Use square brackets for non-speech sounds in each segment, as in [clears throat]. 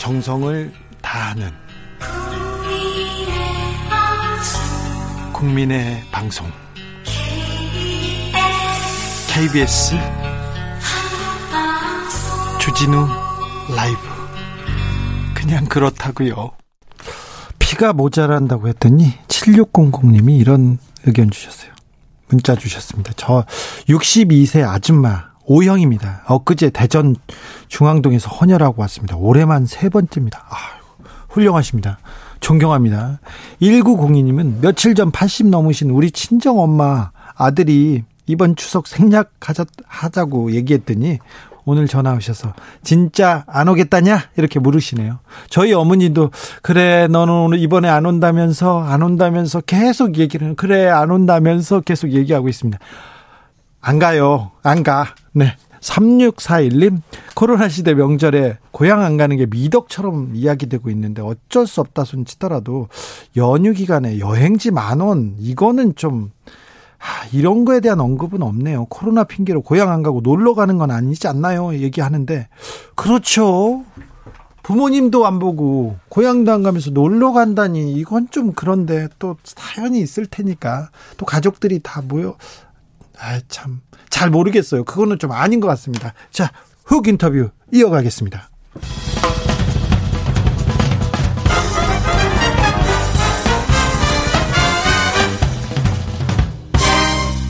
정성을 다하는 국민의 방송 KBS 주진우 라이브 그냥 그렇다고요. 피가 모자란다고 했더니 7600님이 이런 의견 주셨어요. 문자 주셨습니다. 저 62세 아줌마 O형입니다. 엊그제 대전 중앙동에서 헌혈하고 왔습니다. 올해만 세 번째입니다. 아 훌륭하십니다. 존경합니다. 1902님은 며칠 전 80 넘으신 우리 친정 엄마 아들이 이번 추석 생략 하자고 얘기했더니 오늘 전화 오셔서 진짜 안 오겠다냐 이렇게 물으시네요. 저희 어머니도 그래 너는 오늘 이번에 안 온다면서 안 온다면서 계속 얘기를 그래 안 온다면서 계속 얘기하고 있습니다. 안 가요. 안 가. 네. 3641님, 코로나 시대 명절에 고향 안 가는 게 미덕처럼 이야기되고 있는데 어쩔 수 없다 손 치더라도 연휴 기간에 여행지 만 원, 이거는 좀, 하, 이런 거에 대한 언급은 없네요. 코로나 핑계로 고향 안 가고 놀러 가는 건 아니지 않나요? 얘기하는데. 그렇죠. 부모님도 안 보고 고향도 안 가면서 놀러 간다니 이건 좀 그런데 또 사연이 있을 테니까 또 가족들이 다 모여 아, 참. 잘 모르겠어요. 그거는 좀 아닌 것 같습니다. 자, 훅 인터뷰 이어가겠습니다.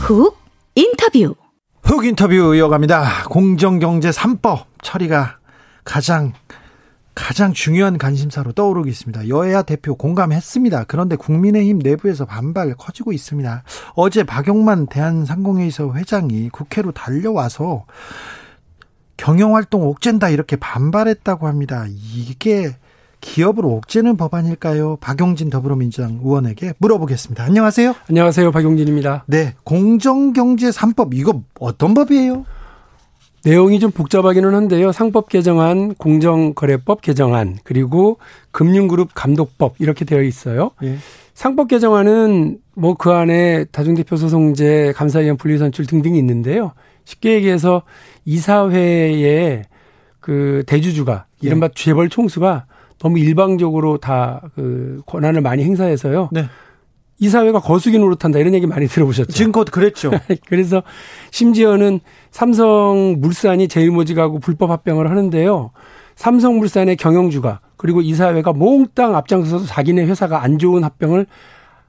훅 인터뷰. 훅 인터뷰 이어갑니다. 공정경제 3법 처리가 가장 가장 중요한 관심사로 떠오르고 있습니다. 여야 대표 공감했습니다. 그런데 국민의힘 내부에서 반발 커지고 있습니다. 어제 박용만 대한상공회의소 회장이 국회로 달려와서 경영활동 옥죄다 이렇게 반발했다고 합니다. 이게 기업을 옥죄는 법안일까요? 박용진 더불어민주당 의원에게 물어보겠습니다. 안녕하세요. 안녕하세요. 박용진입니다. 네. 공정경제 3법 이거 어떤 법이에요? 내용이 좀 복잡하기는 한데요. 상법 개정안, 공정거래법 개정안, 그리고 금융그룹 감독법 이렇게 되어 있어요. 예. 상법 개정안은 뭐 그 안에 다중대표 소송제, 감사위원 분리선출 등등이 있는데요. 쉽게 얘기해서 이사회의 그 대주주가 예. 이른바 예. 재벌 총수가 너무 일방적으로 다 그 권한을 많이 행사해서요. 네. 이 사회가 거수기 노릇한다 이런 얘기 많이 들어보셨죠. 지금껏 그랬죠. [laughs] 그래서 심지어는 삼성물산이 제일모직하고 불법 합병을 하는데요. 삼성물산의 경영주가 그리고 이 사회가 몽땅 앞장서서 자기네 회사가 안 좋은 합병을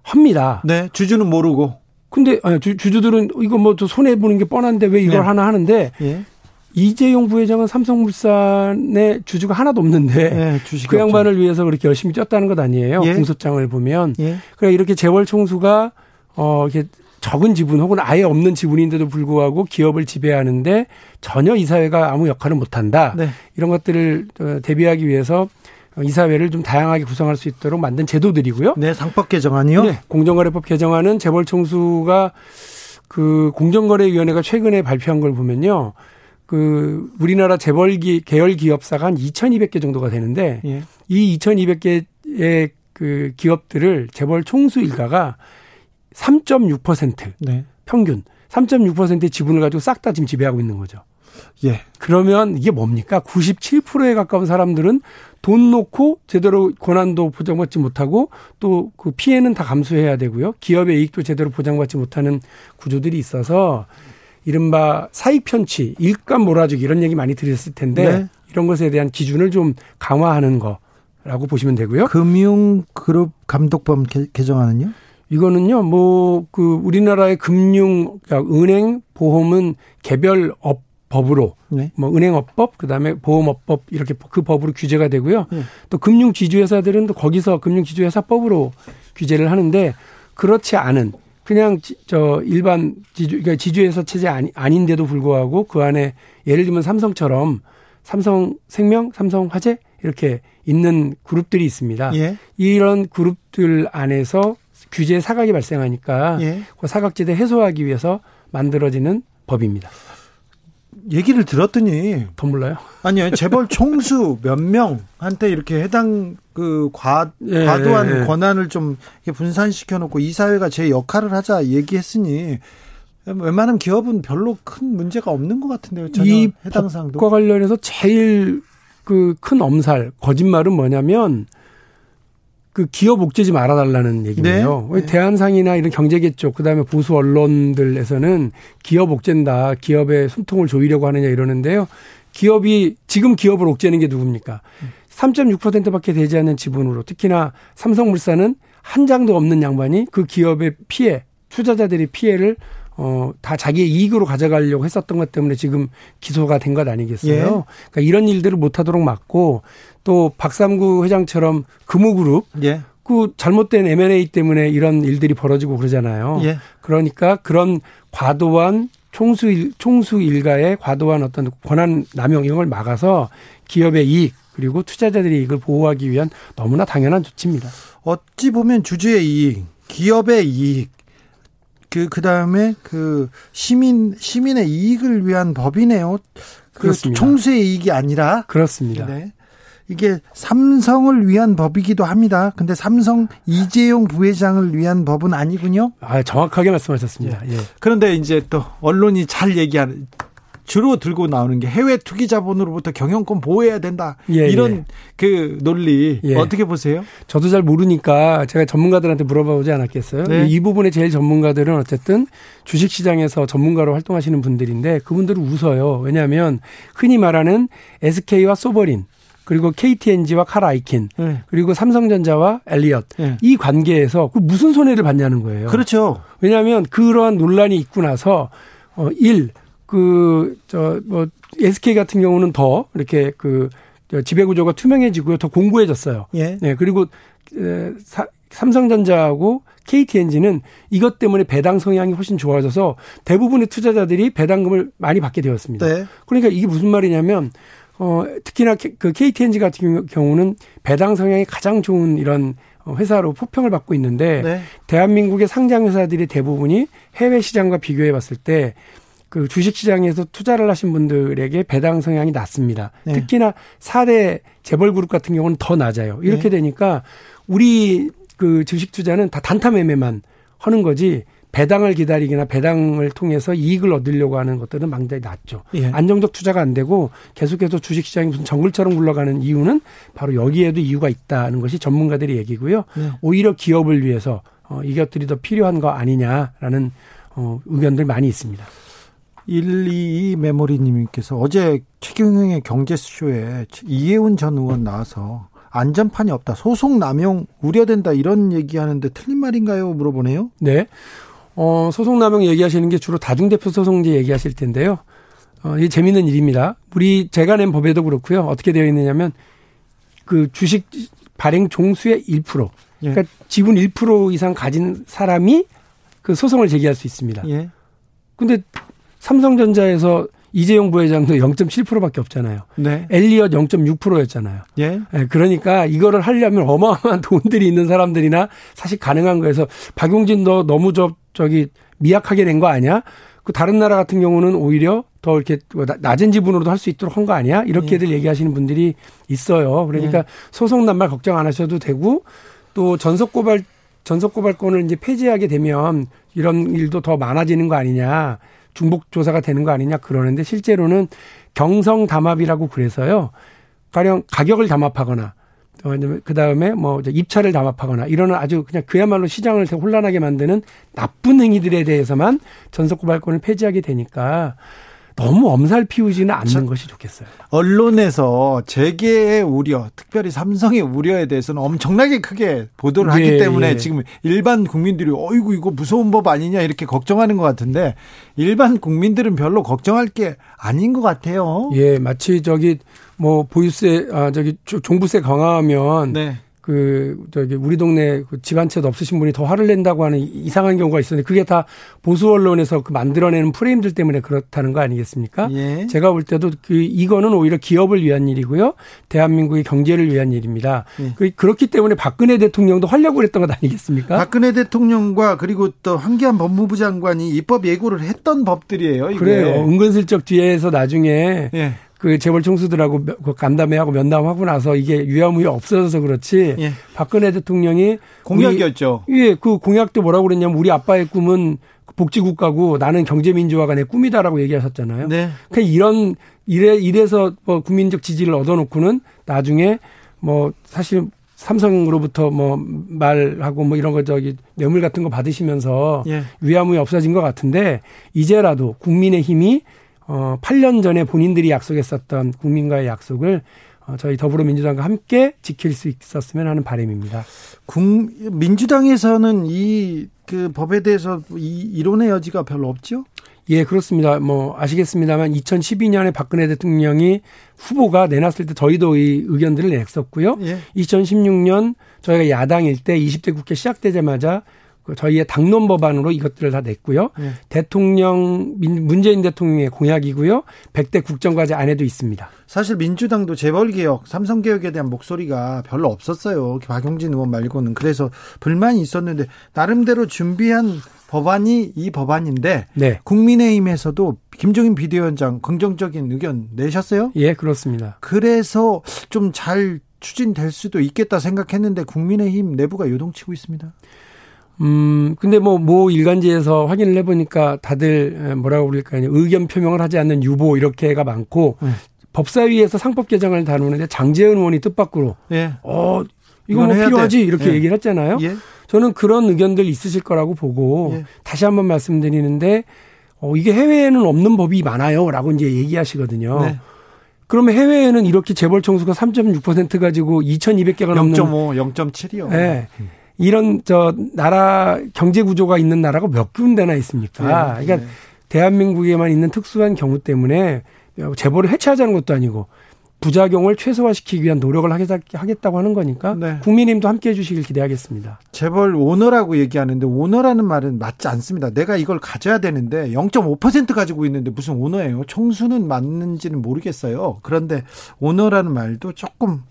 합니다. 네, 주주는 모르고. 근데 아니, 주, 주들은 이거 뭐 손해 보는 게 뻔한데 왜 이걸 네. 하나 하는데 예. 이재용 부회장은 삼성물산의 주주가 하나도 없는데 네, 그 양반을 없죠. 위해서 그렇게 열심히 쪘다는 것 아니에요. 예. 공소장을 보면. 예. 그러니까 이렇게 재벌 총수가 어 이렇게 적은 지분 혹은 아예 없는 지분인데도 불구하고 기업을 지배하는데 전혀 이사회가 아무 역할을 못한다. 네. 이런 것들을 어, 대비하기 위해서 이사회를 좀 다양하게 구성할 수 있도록 만든 제도들이고요. 네, 상법 개정안이요. 네, 공정거래법 개정안은 재벌 총수가 그 공정거래위원회가 최근에 발표한 걸 보면요. 그 우리나라 재벌 기 계열 기업사가 한 2,200개 정도가 되는데 예. 이 2,200개의 그 기업들을 재벌 총수 일가가 3.6% 네. 평균 3.6%의 지분을 가지고 싹 다 지금 지배하고 있는 거죠. 예. 그러면 이게 뭡니까? 97%에 가까운 사람들은 돈 놓고 제대로 권한도 보장받지 못하고 또 그 피해는 다 감수해야 되고요. 기업의 이익도 제대로 보장받지 못하는 구조들이 있어서 이른바 사익 편취, 일감 몰아주기 이런 얘기 많이 들으셨을 텐데 네. 이런 것에 대한 기준을 좀 강화하는 거라고 보시면 되고요. 금융그룹 감독법 개정안은요? 이거는요, 뭐, 그, 우리나라의 금융, 그러니까 은행, 보험은 개별 업 법으로, 네. 뭐, 은행업법, 그 다음에 보험업법, 이렇게 그 법으로 규제가 되고요. 네. 또 금융지주회사들은 또 거기서 금융지주회사법으로 규제를 하는데, 그렇지 않은, 그냥 지, 저 일반 지주 그러니까 지주회사 체제 아니, 아닌데도 불구하고 그 안에 예를 들면 삼성처럼 삼성 생명, 삼성 화재 이렇게 있는 그룹들이 있습니다. 예. 이런 그룹들 안에서 규제 사각이 발생하니까 예. 그 사각지대 해소하기 위해서 만들어지는 법입니다. 얘기를 들었더니 더 몰라요? 아니요 재벌 총수 몇 명한테 이렇게 해당 그 과, 예, 과도한 예, 예. 권한을 좀 분산시켜 놓고 이 사회가 제 역할을 하자 얘기했으니 웬만하면 기업은 별로 큰 문제가 없는 것 같은데요. 전혀 이 해당 사항도. 과 관련해서 제일 그 큰 엄살, 거짓말은 뭐냐면 그 기업 옥죄지 말아달라는 얘기예요. 네. 대한상이나 이런 경제계 쪽, 그 다음에 보수 언론들에서는 기업 옥죄다 기업의 숨통을 조이려고 하느냐 이러는데요. 기업이, 지금 기업을 옥죄는 게 누굽니까? 3.6%밖에 되지 않는 지분으로 특히나 삼성물산은 한 장도 없는 양반이 그 기업의 피해, 투자자들의 피해를 어, 다 자기의 이익으로 가져가려고 했었던 것 때문에 지금 기소가 된 것 아니겠어요? 예. 그러니까 이런 일들을 못하도록 막고 또 박삼구 회장처럼 금호그룹 예. 그 잘못된 M&A 때문에 이런 일들이 벌어지고 그러잖아요. 예. 그러니까 그런 과도한 총수 일, 총수 일가의 과도한 어떤 권한 남용 이걸 막아서 기업의 이익 그리고 투자자들의 이익을 보호하기 위한 너무나 당연한 조치입니다. 어찌 보면 주주의 이익, 기업의 이익, 그, 그 다음에 그 시민, 시민의 이익을 위한 법이네요. 그 그렇습니다. 총수의 이익이 아니라. 그렇습니다. 네. 이게 삼성을 위한 법이기도 합니다. 근데 삼성 이재용 부회장을 위한 법은 아니군요. 아, 정확하게 말씀하셨습니다. 예. 예. 그런데 이제 또 언론이 잘 얘기하는 주로 들고 나오는 게 해외 투기 자본으로부터 경영권 보호해야 된다. 예, 이런 예. 그 논리 예. 어떻게 보세요? 저도 잘 모르니까 제가 전문가들한테 물어봐 보지 않았겠어요? 네. 이 부분에 제일 전문가들은 어쨌든 주식 시장에서 전문가로 활동하시는 분들인데 그분들은 웃어요. 왜냐하면 흔히 말하는 SK와 소버린 그리고 KTNG와 카라이킨 네. 그리고 삼성전자와 엘리엇 네. 이 관계에서 그 무슨 손해를 받냐는 거예요. 그렇죠. 왜냐하면 그러한 논란이 있고 나서 어, 1. 그, 저, 뭐, SK 같은 경우는 더 이렇게 그 지배 구조가 투명해지고요. 더 공고해졌어요. 예. 네. 그리고 사, 삼성전자하고 KTNG는 이것 때문에 배당 성향이 훨씬 좋아져서 대부분의 투자자들이 배당금을 많이 받게 되었습니다. 네. 그러니까 이게 무슨 말이냐면 어 특히나 그 KTNG 같은 경우는 배당 성향이 가장 좋은 이런 회사로 포평을 받고 있는데 네. 대한민국의 상장 회사들이 대부분이 해외 시장과 비교해 봤을 때 그 주식 시장에서 투자를 하신 분들에게 배당 성향이 낮습니다. 네. 특히나 4대 재벌 그룹 같은 경우는 더 낮아요. 이렇게 네. 되니까 우리 그 주식 투자는 다 단타 매매만 하는 거지 배당을 기다리기나 배당을 통해서 이익을 얻으려고 하는 것들은 망당히 낮죠. 예. 안정적 투자가 안 되고 계속해서 주식 시장이 무슨 정글처럼 굴러가는 이유는 바로 여기에도 이유가 있다는 것이 전문가들의 얘기고요. 예. 오히려 기업을 위해서 어, 이것들이 더 필요한 거 아니냐라는 어, 의견들 많이 있습니다. 122 메모리님께서 어제 최경영의 경제쇼에 이해운 전 의원 나와서 안전판이 없다, 소송 남용 우려된다 이런 얘기하는데 틀린 말인가요? 물어보네요. 네. 어, 소송 남용 얘기하시는 게 주로 다중대표 소송제 얘기하실 텐데요. 어, 이 재밌는 일입니다. 우리 제가 낸 법에도 그렇고요. 어떻게 되어 있느냐면 그 주식 발행 종수의 1%. 예. 그러니까 지분 1% 이상 가진 사람이 그 소송을 제기할 수 있습니다. 예. 근데 삼성전자에서 이재용 부회장도 0.7%밖에 없잖아요. 네. 엘리엇 0.6%였잖아요. 예. 네, 그러니까 이거를 하려면 어마어마한 [laughs] 돈들이 있는 사람들이나 사실 가능한 거에서 박용진 너 너무 저 저기 미약하게 낸 거 아니야? 그 다른 나라 같은 경우는 오히려 더 이렇게 뭐 낮은 지분으로도 할 수 있도록 한 거 아니야? 이렇게들 예. 얘기하시는 분들이 있어요. 그러니까 예. 소송 난말 걱정 안 하셔도 되고 또 전속 고발 전속 고발권을 이제 폐지하게 되면 이런 일도 더 많아지는 거 아니냐. 중복 조사가 되는 거 아니냐 그러는데 실제로는 경성 담합이라고 그래서요. 가령 가격을 담합하거나 그 다음에 뭐 입찰을 담합하거나 이런 아주 그냥 그야말로 시장을 혼란하게 만드는 나쁜 행위들에 대해서만 전속 고발권을 폐지하게 되니까 너무 엄살 피우지는 않는 것이 좋겠어요. 언론에서 재계의 우려, 특별히 삼성의 우려에 대해서는 엄청나게 크게 보도를 하기 예, 때문에 예. 지금 일반 국민들이 어이구 이거 무서운 법 아니냐 이렇게 걱정하는 것 같은데 일반 국민들은 별로 걱정할 게 아닌 것 같아요. 예, 마치 저기 뭐 보유세 아 저기 종부세 강화하면 네. 그 저기 우리 동네 그집한 채도 없으신 분이 더 화를 낸다고 하는 이상한 경우가 있었는데 그게 다 보수 언론에서 그 만들어내는 프레임들 때문에 그렇다는 거 아니겠습니까? 예. 제가 볼 때도 그 이거는 오히려 기업을 위한 일이고요, 대한민국의 경제를 위한 일입니다. 예. 그 그렇기 때문에 박근혜 대통령도 하려고 그랬던 것 아니겠습니까? 박근혜 대통령과 그리고 또 한기환 법무부 장관이 입법 예고를 했던 법들이에요. 이게. 그래요. 은근슬쩍 뒤에서 나중에 예. 그 재벌 총수들하고 그 간담회하고 면담하고 나서 이게 유야무야 없어져서 그렇지 예. 박근혜 대통령이 공약이었죠. 예, 그 공약도 뭐라고 그랬냐면 우리 아빠의 꿈은 복지국가고 나는 경제민주화가 내 꿈이다라고 얘기하셨잖아요. 네. 그러니까 이런 이래 이래서 뭐 국민적 지지를 얻어놓고는 나중에 뭐 사실 삼성으로부터 뭐 말하고 뭐 이런 거 저기 뇌물 같은 거 받으시면서 예. 위화감이 없어진 것 같은데 이제라도 국민의 힘이 어 8년 전에 본인들이 약속했었던 국민과의 약속을 어 저희 더불어민주당과 함께 지킬 수 있었으면 하는 바람입니다. 국, 민주당에서는 이 그 법에 대해서 이 이론의 여지가 별로 없죠? 예, 그렇습니다. 뭐 아시겠습니다만 2012년에 박근혜 대통령이 후보가 내놨을 때 저희도 이 의견들을 냈었고요. 예. 2016년 저희가 야당일 때 20대 국회 시작되자마자 그 저희의 당론 법안으로 이것들을 다 냈고요. 예. 대통령 민- 문재인 대통령의 공약이고요. 100대 국정과제 안에도 있습니다. 사실 민주당도 재벌 개혁, 삼성 개혁에 대한 목소리가 별로 없었어요. 박용진 의원 말고는. 그래서 불만이 있었는데, 나름대로 준비한 법안이 이 법안인데, 네. 국민의힘에서도 김종인 비대위원장 긍정적인 의견 내셨어요? 예, 그렇습니다. 그래서 좀 잘 추진될 수도 있겠다 생각했는데, 국민의힘 내부가 요동치고 있습니다. 음, 근데 뭐, 모 일간지에서 확인을 해보니까 다들 뭐라고 그럴까요. 의견 표명을 하지 않는 유보 이렇게가 많고, 네. 법사위에서 상법 개정을 다루는데 장재현 의원이 뜻밖으로, 예. 어, 이거 뭐 필요하지? 돼. 이렇게 예. 얘기를 했잖아요. 예. 저는 그런 의견들 있으실 거라고 보고, 예. 다시 한번 말씀드리는데, 어, 이게 해외에는 없는 법이 많아요. 라고 이제 얘기하시거든요. 네. 그러면 해외에는 이렇게 재벌 총수가 3.6% 가지고 2,200개가 넘는 0.5, 0.7이요. 네. 이런 저 나라 경제 구조가 있는 나라가 몇 군데나 있습니까? 네. 그러니까 네. 대한민국에만 있는 특수한 경우 때문에 재벌을 해체하자는 것도 아니고 부작용을 최소화시키기 위한 노력을 하겠다, 하겠다고 하는 거니까 네. 국민의힘도 함께 해 주시길 기대하겠습니다. 재벌 오너라고 얘기하는데 오너라는 말은 맞지 않습니다. 내가 이걸 가져야 되는데 0.5% 가지고 있는데 무슨 오너예요? 총수는 맞는지는 모르겠어요. 그런데 오너라는 말도 조금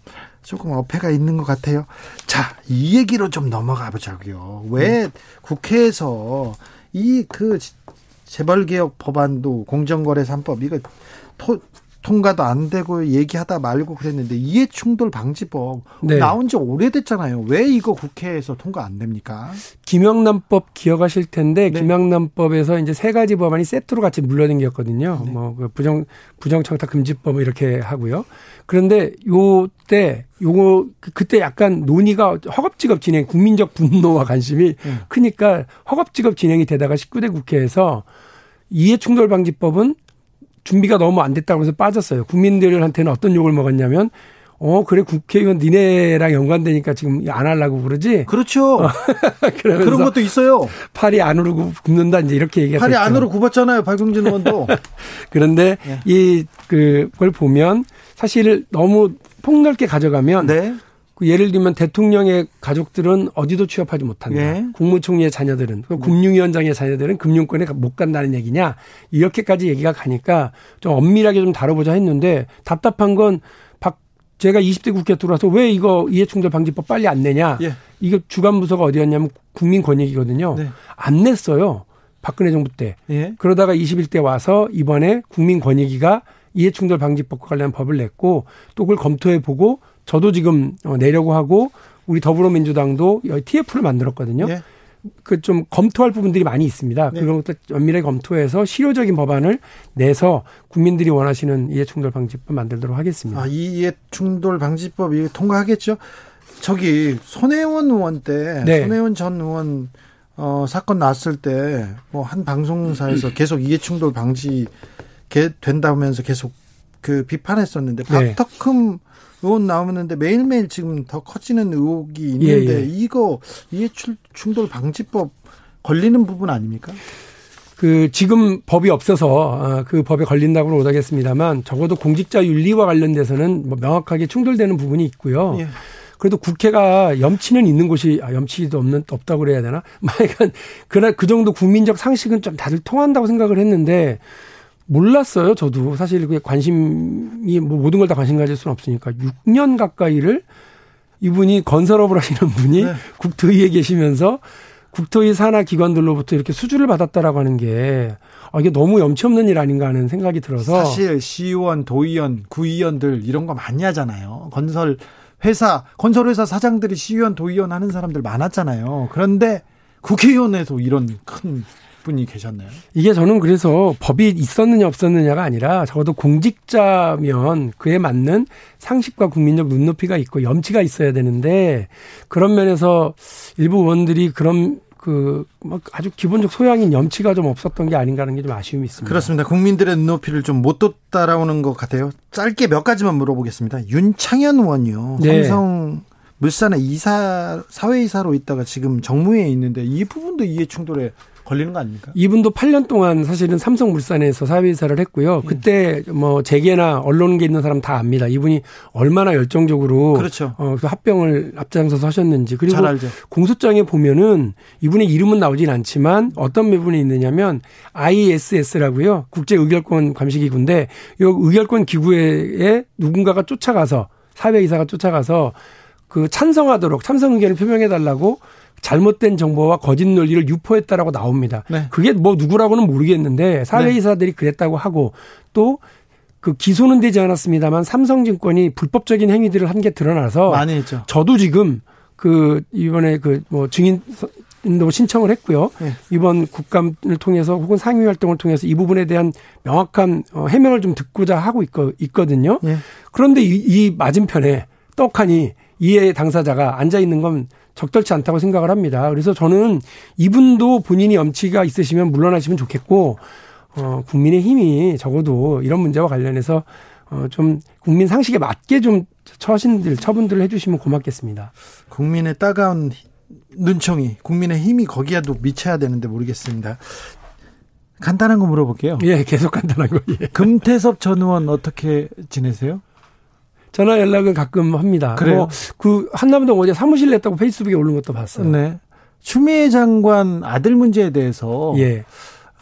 조금 어폐가 있는 것 같아요. 자, 이 얘기로 좀 넘어가 보자고요. 왜 국회에서 이 그 재벌개혁 법안도 공정거래 3법 이거 토, 통과도 안 되고 얘기하다 말고 그랬는데 이해충돌 방지법 네. 나온 지 오래됐잖아요. 왜 이거 국회에서 통과 안 됩니까? 김영란법 기억하실 텐데 네. 김영란법에서 이제 세 가지 법안이 세트로 같이 물러댕겼거든요. 네. 뭐그 부정 부정 청탁 금지법 이렇게 하고요. 그런데 요때 요거 그- 그때 약간 논의가 허겁지겁 진행, 국민적 분노와 관심이 네. 크니까 허겁지겁 진행이 되다가 19대 국회에서 이해충돌 방지법은 준비가 너무 안 됐다고 해서 빠졌어요. 국민들한테는 어떤 욕을 먹었냐면 어 그래 국회의원 니네랑 연관되니까 지금 안 하려고 그러지. 그렇죠. [laughs] 그러면서 그런 것도 있어요. 팔이 안으로 굽- 굽는다 이제 이렇게 얘기가 팔이 됐죠. 안으로 굽었잖아요. 박용진 의원도. [laughs] 그런데 예. 이 그걸 보면 사실 너무 폭넓게 가져가면 네. 그 예를 들면 대통령의 가족들은 어디도 취업하지 못한다. 예. 국무총리의 자녀들은 그 금융위원장의 자녀들은 금융권에 못 간다는 얘기냐 이렇게까지 얘기가 가니까 좀 엄밀하게 좀 다뤄보자 했는데 답답한 건 박 제가 20대 국회 들어와서 왜 이거 이해충돌 방지법 빨리 안 내냐 예. 이거 주간 부서가 어디였냐면 국민권익이거든요. 네. 안 냈어요. 박근혜 정부 때. 예. 그러다가 21대 와서 이번에 국민권익위가 이해충돌 방지법과 관련한 법을 냈고 또 그걸 검토해 보고 저도 지금 어, 내려고 하고 우리 더불어민주당도 TF를 만들었거든요. 예. 그좀 검토할 부분들이 많이 있습니다. 네. 그런 것도 면밀하게 검토해서 실효적인 법안을 내서 국민들이 원하시는 이해충돌 방지법 만들도록 하겠습니다. 아, 이해 충돌 방지법 이 통과하겠죠? 저기 손혜원 의원 때 네. 손혜원 전 의원 어, 사건 났을 때 뭐 한 방송사에서 [clears throat] 계속 이해 충돌 방지 게 된다면서 계속 그 비판했었는데 네. 박덕흠 의원 나오는데 매일매일 지금 더 커지는 의혹이 있는데 예, 예. 이거 이해 충- 충돌 방지법 걸리는 부분 아닙니까? 그 지금 법이 없어서 어, 그 법에 걸린다고는 못하겠습니다만 적어도 공직자 윤리와 관련돼서는 뭐 명확하게 충돌되는 부분이 있고요. 예. 그래도 국회가 염치는 있는 곳이 아, 염치도 없는 없다고 그래야 되나? [laughs] 그러니까 그날 그 정도 국민적 상식은 좀 다들 통한다고 생각을 했는데 몰랐어요. 저도 사실 그게 관심이 뭐 모든 걸 다 관심 가질 수는 없으니까 6년 가까이를 이분이 건설업을 하시는 분이 네. 국토위에 계시면서 국토위 산하 기관들로부터 이렇게 수주를 받았다라고 하는 게 아, 이게 너무 염치 없는 일 아닌가 하는 생각이 들어서 사실 시의원, 도의원, 구의원들 이런 거 많이 하잖아요. 건설 회사, 건설 회사 사장들이 시의원, 도의원 하는 사람들 많았잖아요. 그런데 국회의원에도 이런 큰 분이 계셨나요? 이게 저는 그래서 법이 있었느냐 없었느냐가 아니라 적어도 공직자면 그에 맞는 상식과 국민적 눈높이가 있고 염치가 있어야 되는데 그런 면에서 일부 의원들이 그런 그뭐 아주 기본적 소양인 염치가 좀 없었던 게 아닌가 하는 게 좀 아쉬움이 있습니다. 그렇습니다. 국민들의 눈높이를 좀못 뒀다라오는 것 같아요. 짧게 몇 가지만 물어보겠습니다. 윤창현 의원이요. 네. 삼성 물산에 이사 사회이사로 있다가 지금 정무회에 있는데 이 부분도 이해 충돌에 걸리는 거 아닙니까? 이분도 8년 동안 사실은 삼성물산에서 사회이사를 했고요. 예. 그때 뭐 재계나 언론계 있는 사람 다 압니다. 이분이 얼마나 열정적으로 그렇죠. 어, 그 합병을 앞장서서 하셨는지 그리고 공소장에 보면은 이분의 이름은 나오진 않지만 어떤 부분이 있느냐면 ISS라고요. 국제 의결권 감시기구인데 이 의결권 기구에 누군가가 쫓아가서 사회이사가 쫓아가서 그 찬성하도록 찬성 의견을 표명해 달라고 잘못된 정보와 거짓 논리를 유포했다라고 나옵니다. 네. 그게 뭐 누구라고는 모르겠는데 사회이사들이 그랬다고 하고 또그 기소는 되지 않았습니다만 삼성증권이 불법적인 행위들을 한 게 드러나서 많이 했죠. 저도 지금 그 이번에 그 뭐 증인 도 신청을 했고요. 네. 이번 국감을 통해서 혹은 상위 활동을 통해서 이 부분에 대한 명확한 어, 해명을 좀 듣고자 하고 있거, 있거든요. 네. 그런데 이, 이 맞은편에 떡하니 이해 당사자가 앉아 있는 건 적절치 않다고 생각을 합니다. 그래서 저는 이분도 본인이 염치가 있으시면 물러나시면 좋겠고 어 국민의 힘이 적어도 이런 문제와 관련해서 어 좀 국민 상식에 맞게 좀 처신들 처분들을 해주시면 고맙겠습니다. 국민의 따가운 눈총이 국민의 힘이 거기에도 미쳐야 되는데 모르겠습니다. 간단한 거 물어볼게요. 예, 계속 간단한 거. 예. 금태섭 전 의원 어떻게 지내세요? 전화 연락은 가끔 합니다. 그래요? 뭐그 한남동 어제 사무실 냈다고 페이스북에 올린 것도 봤어요. 네. 추미애 장관 아들 문제에 대해서 예.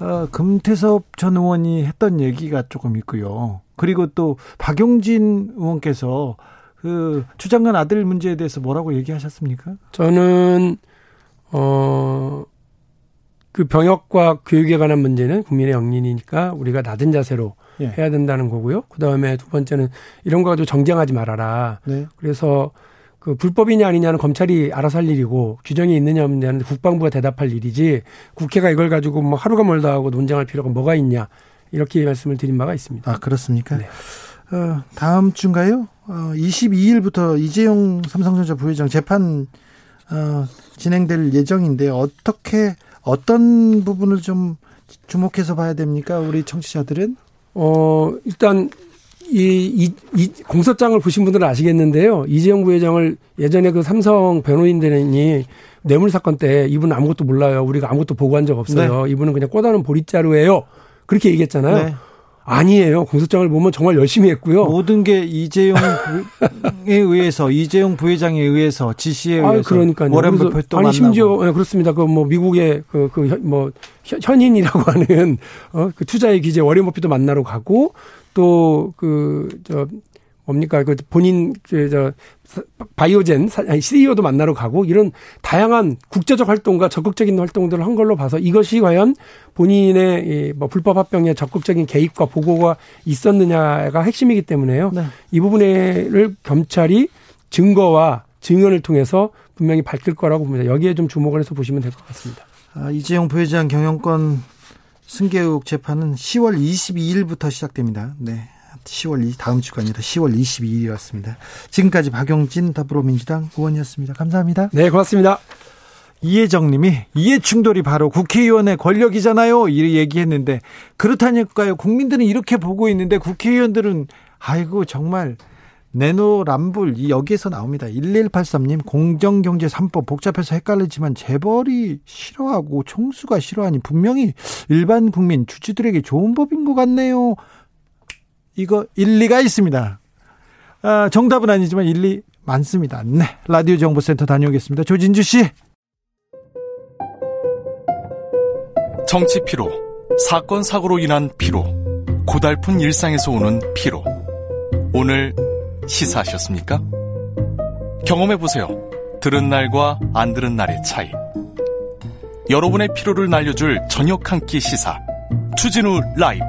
어, 금태섭 전 의원이 했던 얘기가 조금 있고요. 그리고 또 박용진 의원께서 그 추장관 아들 문제에 대해서 뭐라고 얘기하셨습니까? 저는 어. 그 병역과 교육에 관한 문제는 국민의 영린이니까 우리가 낮은 자세로 예. 해야 된다는 거고요. 그 다음에 두 번째는 이런 거 가지고 정쟁하지 말아라. 네. 그래서 그 불법이냐 아니냐는 검찰이 알아서 할 일이고 규정이 있느냐 없느냐는 국방부가 대답할 일이지 국회가 이걸 가지고 뭐 하루가 멀다 하고 논쟁할 필요가 뭐가 있냐 이렇게 말씀을 드린 바가 있습니다. 아 그렇습니까? 네. 어, 다음 주인가요? 어, 22일부터 이재용 삼성전자 부회장 재판 어, 진행될 예정인데 어떻게 어떤 부분을 좀 주목해서 봐야 됩니까? 우리 청취자들은? 어, 일단 이, 이, 이 공소장을 보신 분들은 아시겠는데요. 이재용 부회장을 예전에 그 삼성 변호인들이 뇌물 사건 때 이분은 아무것도 몰라요. 우리가 아무것도 보고한 적 없어요. 네. 이분은 그냥 꼬다는 보릿자루예요. 그렇게 얘기했잖아요. 네. 아니에요. 공소장을 보면 정말 열심히 했고요. 모든 게 이재용에 의해서 이재용 부회장에 의해서 지시에 의해서 아, 그러니까요. 워렌 버핏도 아니 심지어 네, 그렇습니다. 그 뭐 미국의 그 그 뭐 현인이라고 하는 어 그 투자의 기재 워렌 버핏도 만나러 가고 또그저 뭡니까 그 본인 그저 바이오젠 CEO도 만나러 가고 이런 다양한 국제적 활동과 적극적인 활동들을 한 걸로 봐서 이것이 과연 본인의 뭐 불법 합병에 적극적인 개입과 보고가 있었느냐가 핵심이기 때문에요. 네. 이 부분을 검찰이 증거와 증언을 통해서 분명히 밝힐 거라고 봅니다. 여기에 좀 주목을 해서 보시면 될 것 같습니다. 아, 이재용 부회장 경영권 승계 의혹 재판은 10월 22일부터 시작됩니다. 네. 10월 2, 다음 주가 아니라 10월 22일이었습니다. 지금까지 박용진 더불어민주당 의원이었습니다. 감사합니다. 네, 고맙습니다. 이혜정 님이 이해 충돌이 바로 국회의원의 권력이잖아요. 이렇게 얘기했는데 그렇다니까요. 국민들은 이렇게 보고 있는데 국회의원들은 아이고 정말 내노람불 여기에서 나옵니다. 1183님 공정경제 3법 복잡해서 헷갈리지만 재벌이 싫어하고 총수가 싫어하니 분명히 일반 국민 주주들에게 좋은 법인 것 같네요. 이거 일리가 있습니다. 아, 정답은 아니지만 일리 많습니다. 네. 라디오 정보센터 다녀오겠습니다. 조진주 씨. 정치 피로, 사건 사고로 인한 피로, 고달픈 일상에서 오는 피로. 오늘 시사하셨습니까? 경험해 보세요. 들은 날과 안 들은 날의 차이. 여러분의 피로를 날려줄 저녁 한 끼 시사. 추진우 라이브.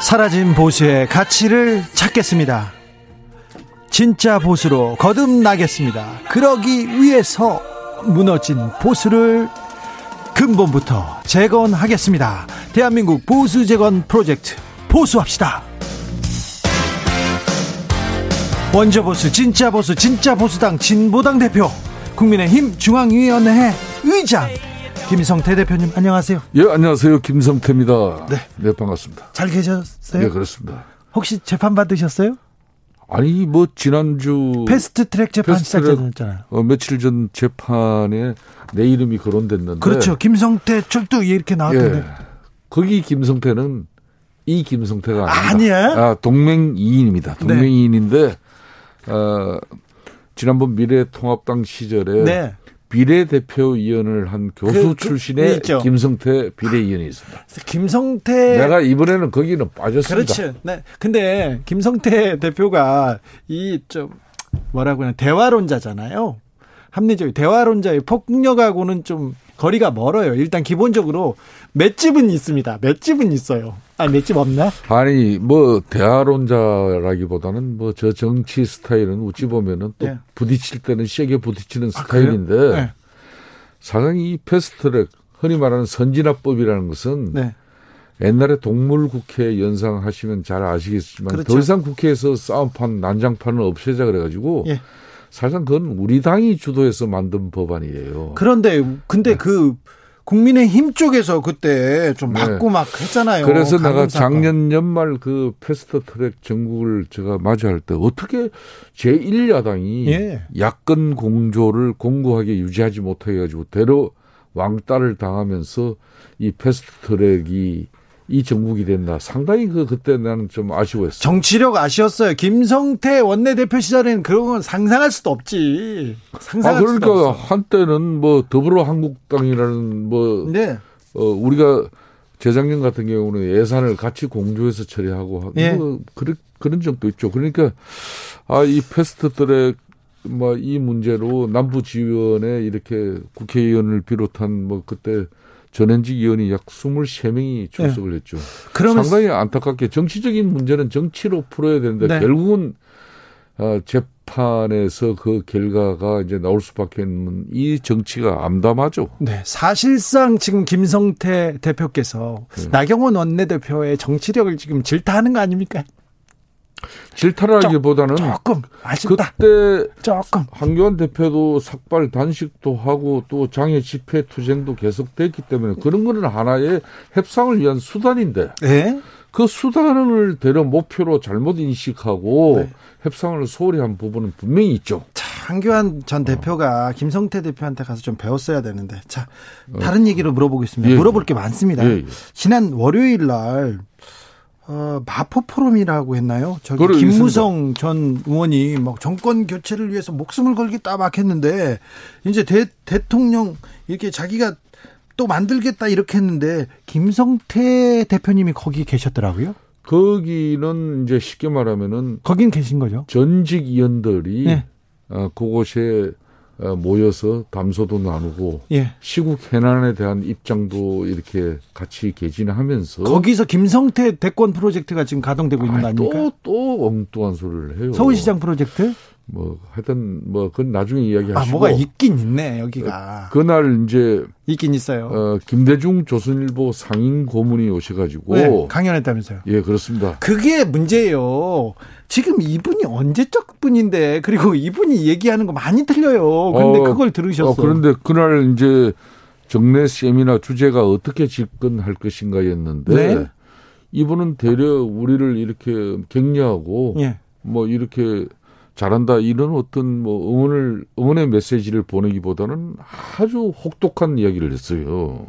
사라진 보수의 가치를 찾겠습니다. 진짜 보수로 거듭나겠습니다. 그러기 위해서 무너진 보수를 근본부터 재건하겠습니다. 대한민국 보수 재건 프로젝트 보수합시다. 원조 보수, 진짜 보수, 진짜 보수당 진보당 대표, 국민의힘 중앙위원회 의장 김성태 대표님 안녕하세요. 예, 안녕하세요. 김성태입니다. 네. 네, 반갑습니다. 잘 계셨어요? 네, 그렇습니다. 혹시 재판 받으셨어요? 아니, 뭐, 지난주. 패스트 트랙 재판 시작됐잖아요. 어, 며칠 전 재판에 내 이름이 거론됐는데. 그렇죠. 김성태 출두 이렇게 나왔던데. 예. 거기 김성태는 이 김성태가. 아니야? 아, 동맹 이인입니다. 네. 동맹 이인인데, 네. 어, 지난번 미래통합당 시절에. 네. 비례대표위원을 한 교수 그, 그, 출신의 그, 김성태 비례위원이 있습니다. 김성태 내가 이번에는 거기는 빠졌습니다. 그렇지. 네. 근데 김성태 대표가 이 좀 뭐라고 하냐 대화론자잖아요. 합리적인 대화론자의 폭력하고는 좀 거리가 멀어요. 일단 기본적으로 맷집은 있습니다. 맷집은 있어요. 아, 맷집 없나? 아니, 뭐, 대화론자라기보다는 뭐, 저 정치 스타일은 어찌 보면은 또 네. 부딪힐 때는 세게 부딪히는 아, 스타일인데, 네. 사실 이 패스트트랙, 흔히 말하는 선진화법이라는 것은 네. 옛날에 동물 국회 연상하시면 잘 아시겠지만 그렇죠. 더 이상 국회에서 싸움판, 난장판은 없애자 그래가지고 예. 사실상 그건 우리 당이 주도해서 만든 법안이에요. 그런데 근데 네. 그 국민의힘 쪽에서 그때 좀 막고 네. 막 했잖아요. 그래서 내가 작년 연말 그 패스트트랙 전국을 제가 맞이할 때 어떻게 제1야당이 예. 야권 공조를 공고하게 유지하지 못해 가지고 대로 왕따를 당하면서 이 패스트트랙이 이 정국이 됐나 상당히 그 그때 나는 좀 아쉬워했어요. 정치력 아쉬웠어요. 김성태 원내대표 시절에는 그런 건 상상할 수도 없지. 상상할 아 그러니까 한때는 뭐 더불어 한국당이라는 뭐 네. 어, 우리가 재작년 같은 경우는 예산을 같이 공조해서 처리하고 예. 뭐 그런 그런 적도 있죠. 그러니까 아 이 패스트트랙 뭐이 문제로 남부 지원에 이렇게 국회의원을 비롯한 뭐 그때 전현직 의원이 약 23명이 출석을 네. 했죠. 그러면 상당히 안타깝게 정치적인 문제는 정치로 풀어야 되는데 네. 결국은 어, 재판에서 그 결과가 이제 나올 수밖에 없는 이 정치가 암담하죠. 네. 사실상 지금 김성태 대표께서 네. 나경원 원내대표의 정치력을 지금 질타하는 거 아닙니까? 질타라기보다는 조금 아쉽다. 그때 조금 한교안 대표도 삭발 단식도 하고 또 장애 집회 투쟁도 계속됐기 때문에 그런 거는 하나의 협상을 위한 수단인데 네? 그 수단을 대려 목표로 잘못 인식하고 네. 협상을 소홀히 한 부분은 분명히 있죠. 자, 한교안 전 대표가 어. 김성태 대표한테 가서 좀 배웠어야 되는데. 자, 다른 어. 얘기로 물어보겠습니다. 예. 물어볼 게 많습니다. 예. 예. 지난 월요일 날 어, 마포 포럼이라고 했나요? 저기 김무성 있습니다. 전 의원이 막 정권 교체를 위해서 목숨을 걸겠다 막 했는데 이제 대, 대통령 이렇게 자기가 또 만들겠다 이렇게 했는데 김성태 대표님이 거기 계셨더라고요. 거기는 이제 쉽게 말하면은 거긴 계신 거죠. 전직 의원들이 네. 어, 그곳에 어, 모여서 담소도 나누고 예. 시국 해난에 대한 입장도 이렇게 같이 개진하면서 거기서 김성태 대권 프로젝트가 지금 가동되고 있는 거 아닙니까? 또, 또 엉뚱한 소리를 해요. 서울시장 프로젝트? 뭐 하여튼 뭐 그건 나중에 이야기하시고 아 뭐가 있긴 있네 여기가 그, 그날 이제 있긴 있어요. 어, 김대중 조선일보 상임 고문이 오셔가지고 네, 강연했다면서요? 예 그렇습니다. 그게 문제예요. 지금 이분이 언제적 분인데 그리고 이분이 얘기하는 거 많이 틀려요. 그런데 어, 그걸 들으셨어. 어, 그런데 그날 이제 정례 세미나 주제가 어떻게 집권할 것인가였는데 네? 이분은 대려 우리를 이렇게 격려하고 예. 뭐 이렇게 잘한다 이런 어떤 뭐 응원을 응원의 메시지를 보내기보다는 아주 혹독한 이야기를 했어요.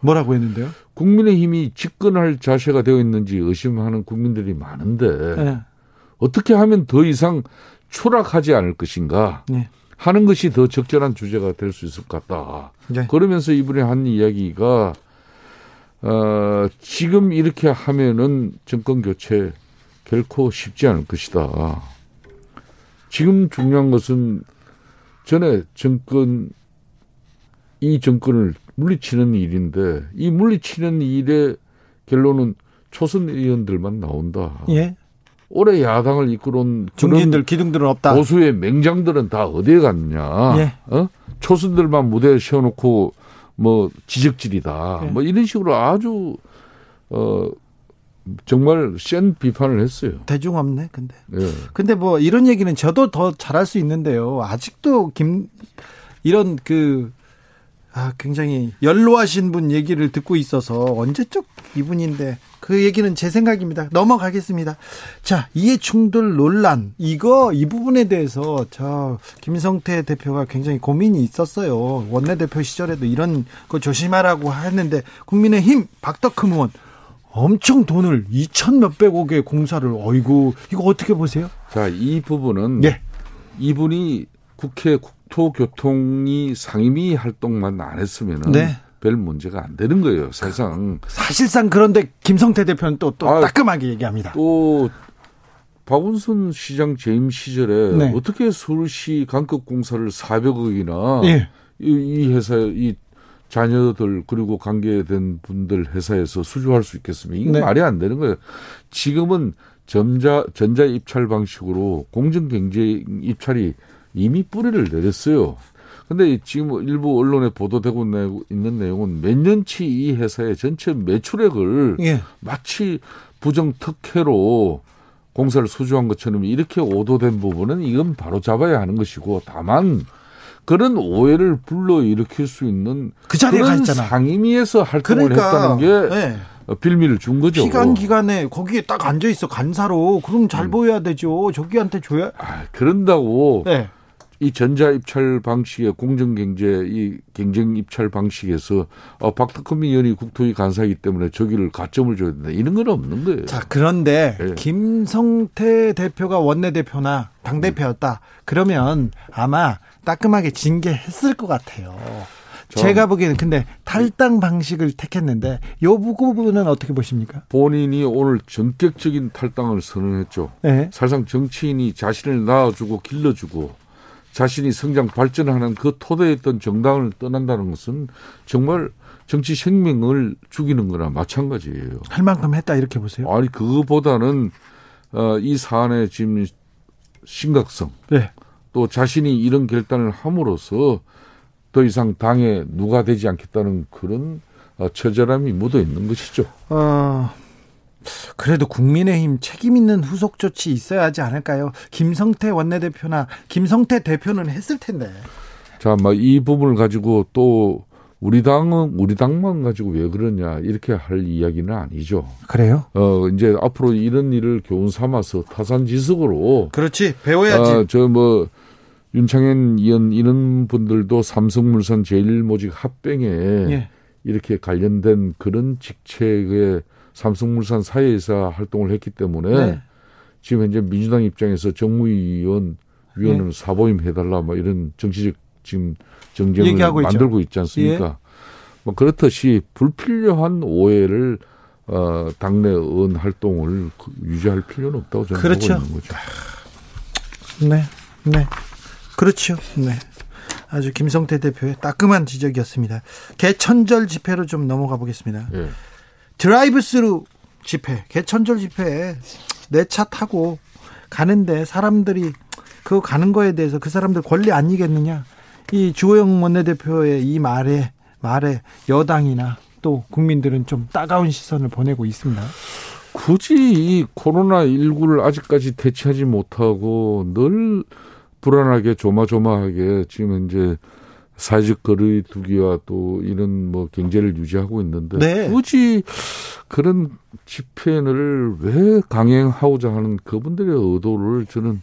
뭐라고 했는데요? 국민의힘이 집권할 자세가 되어 있는지 의심하는 국민들이 많은데 네. 어떻게 하면 더 이상 추락하지 않을 것인가 네. 하는 것이 더 적절한 주제가 될 수 있을 것 같다. 네. 그러면서 이분이 한 이야기가 어, 지금 이렇게 하면은 정권 교체 결코 쉽지 않을 것이다. 지금 중요한 것은 전에 정권 이 정권을 물리치는 일인데 이 물리치는 일의 결론은 초선 의원들만 나온다. 예. 올해 야당을 이끌어온 중진들 기둥들은 없다. 보수의 맹장들은 다 어디에 갔냐? 예. 어? 초선들만 무대에 세워놓고 뭐 지적질이다. 예. 뭐 이런 식으로 아주 어 정말 센 비판을 했어요. 대중 없네, 근데. 예. 근데 뭐 이런 얘기는 저도 더 잘할 수 있는데요. 아직도 김 이런 그 아, 굉장히 연로하신 분 얘기를 듣고 있어서 언제적 이분인데 그 얘기는 제 생각입니다. 넘어가겠습니다. 자, 이해 충돌 논란. 이거, 이 부분에 대해서 저 김성태 대표가 굉장히 고민이 있었어요. 원내대표 시절에도 이런 거 조심하라고 했는데 국민의힘 박덕흠 의원 엄청 돈을 2천 몇백억의 공사를 어이구 이거 어떻게 보세요? 자, 이 부분은 예. 이분이 국회 국토교통이 상임위 활동만 안 했으면은 네. 별 문제가 안 되는 거예요, 세상. 사실상 그런데 김성태 대표는 또, 또 아, 따끔하게 얘기합니다. 또 박운순 시장 재임 시절에 네. 어떻게 서울시 강급 공사를 400억이나 예. 이, 이 회사 이 자녀들 그리고 관계된 분들 회사에서 수주할 수 있겠습니까? 이게 네. 말이 안 되는 거예요. 지금은 전자 전자 입찰 방식으로 공정 경제 입찰이 이미 뿌리를 내렸어요. 근데 지금 일부 언론에 보도되고 있는 내용은 몇 년치 이 회사의 전체 매출액을 예. 마치 부정 특혜로 공사를 수주한 것처럼 이렇게 오도된 부분은 이건 바로 잡아야 하는 것이고 다만 그런 오해를 불러 일으킬 수 있는 그 자리에 그런 상임위에서 활동을 그러니까, 했다는 게 네. 빌미를 준 거죠. 시간 기간에 거기에 딱 앉아 있어 간사로 그럼 잘 음. 보여야 되죠. 저기한테 줘야. 아, 그런다고 네. 이 전자 입찰 방식의 공정 경제 이 경쟁 입찰 방식에서 어, 박덕흠 의원이 국토위 간사이기 때문에 저기를 가점을 줘야 된다 이런 건 없는 거예요. 자 그런데 네. 김성태 대표가 원내 대표나 당 대표였다. 음. 그러면 아마 따끔하게 징계했을 것 같아요. 제가 보기에는 근데 탈당 방식을 택했는데 요 부분은 어떻게 보십니까? 본인이 오늘 전격적인 탈당을 선언했죠. 네. 사실상 정치인이 자신을 낳아주고 길러주고 자신이 성장 발전하는 그 토대에 있던 정당을 떠난다는 것은 정말 정치 생명을 죽이는 거나 마찬가지예요. 할 만큼 했다 이렇게 보세요. 아니 그거보다는 어, 이 사안의 지금 심각성, 네. 또 자신이 이런 결단을 함으로써 더 이상 당에 누가 되지 않겠다는 그런 어, 처절함이 묻어 있는 것이죠. 어, 그래도 국민의힘 책임 있는 후속 조치 있어야 하지 않을까요? 김성태 원내대표나 김성태 대표는 했을 텐데. 자, 막 이 부분을 가지고 또 우리 당은 우리 당만 가지고 왜 그러냐 이렇게 할 이야기는 아니죠. 그래요? 어 이제 앞으로 이런 일을 교훈 삼아서 타산지석으로 그렇지 배워야지. 어, 저뭐 윤창현 의원 이런 분들도 삼성물산 제일모직 합병에 예. 이렇게 관련된 그런 직책의 삼성물산 사회이사 활동을 했기 때문에 네. 지금 현재 민주당 입장에서 정무위원 위원을 네. 사보임 해달라 뭐 이런 정치적 지금 정쟁을 만들고 있죠. 있지 않습니까? 예. 뭐 그렇듯이 불필요한 오해를 어, 당내 은 활동을 그 유지할 필요는 없다고 저는 그렇죠. 보고 있는 거죠. 네, 네, 그렇죠. 네. 아주 김성태 대표의 따끔한 지적이었습니다. 개천절 집회로 좀 넘어가 보겠습니다. 예. 드라이브 스루 집회, 개천절 집회 내차 타고 가는데 사람들이 그거 가는 거에 대해서 그 사람들 권리 아니겠느냐? 이 주호영 원내대표의 이 말에 말에 여당이나 또 국민들은 좀 따가운 시선을 보내고 있습니다. 굳이 이 코로나 19를 아직까지 대처하지 못하고 늘 불안하게 조마조마하게 지금 이제 사회적 거리 두기와 또 이런 뭐 경제를 유지하고 있는데 네. 굳이 그런 집회를 왜 강행하고자 하는 그분들의 의도를 저는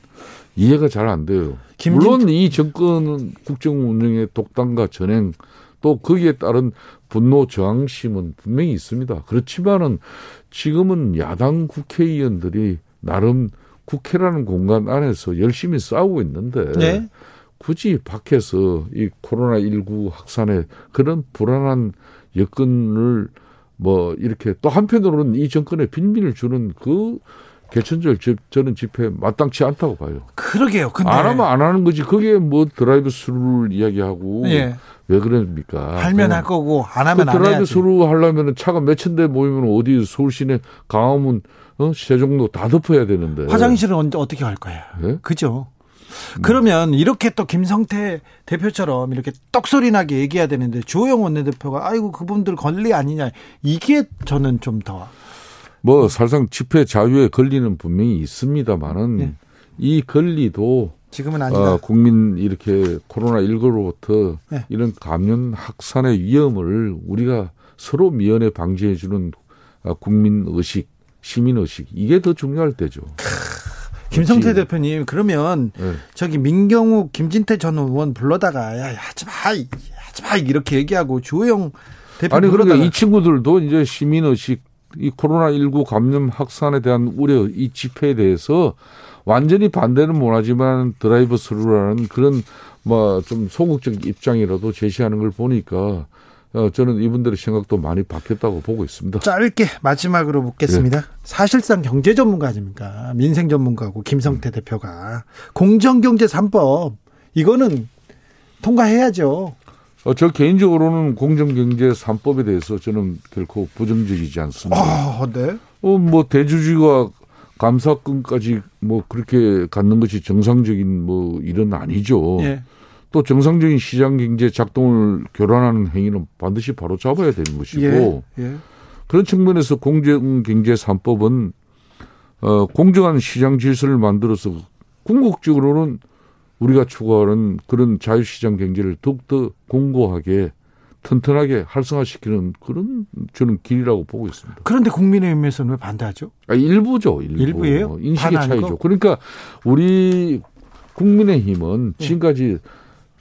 이해가 잘 안 돼요. 김진... 물론 이 정권 국정 운영의 독단과 전행 또 거기에 따른 분노 저항심은 분명히 있습니다. 그렇지만은 지금은 야당 국회의원들이 나름 국회라는 공간 안에서 열심히 싸우고 있는데 네. 굳이 밖에서 이 코로나 19 확산에 그런 불안한 여건을 뭐 이렇게 또 한편으로는 이 정권에 빈민을 주는 그 개천절 저는 집회 마땅치 않다고 봐요. 그러게요. 근데 안 하면 안 하는 거지. 그게 뭐 드라이브 스루를 이야기하고 예. 왜 그럽니까? 하면 할 거고 안 하면 그 드라이브 스루 하려면 차가 몇천 대 모이면 어디 서울 시내 광화문 어? 세종로 다 덮어야 되는데. 화장실은 언제 어떻게 할 거예요? 네? 그죠? 그러면 이렇게 또 김성태 대표처럼 이렇게 딱소리 나게 얘기해야 되는데 주호영 원내대표가 아이고 그분들 권리 아니냐 이게 저는 좀 더. 뭐 사실상 집회 자유의 권리는 분명히 있습니다만은 네. 이 권리도 지금은 아니다. 어, 국민 이렇게 코로나 19로부터 네. 이런 감염 확산의 위험을 우리가 서로 미연에 방지해 주는 어, 국민 의식, 시민 의식 이게 더 중요할 때죠. 김성태 대표님 그러면 네. 저기 민경욱 김진태 전 의원 불러다가 야 하지 마 하지 마 이렇게 얘기하고 주호영 대표 아니 그러니까 이 친구들도 이제 시민 의식 이 코로나 19 감염 확산에 대한 우려 이 집회에 대해서 완전히 반대는 못하지만 drive-through라는 그런 뭐 좀 소극적 입장이라도 제시하는 걸 보니까 어, 저는 이분들의 생각도 많이 바뀌었다고 보고 있습니다. 짧게 마지막으로 묻겠습니다. 네. 사실상 경제 전문가 아닙니까? 민생 전문가고 김성태 음. 대표가 공정경제 3법 이거는 통과해야죠. 어, 저 개인적으로는 공정경제 3법에 대해서 저는 결코 부정적이지 않습니다. 아, 네. 어, 뭐 대주주가 감사권까지 뭐 그렇게 갖는 것이 정상적인 뭐 일은 아니죠. 예. 또 정상적인 시장 경제 작동을 교란하는 행위는 반드시 바로 잡아야 되는 것이고 예. 예. 그런 측면에서 공정 경제 3법은 어 공정한 시장 질서를 만들어서 궁극적으로는 우리가 추구하는 그런 자유시장 경제를 더욱더 공고하게 튼튼하게 활성화시키는 그런 저는 길이라고 보고 있습니다. 그런데 국민의힘에서는 왜 반대하죠? 아, 일부죠. 일부. 일부예요? 인식의 차이죠. 그러니까 우리 국민의힘은 예. 지금까지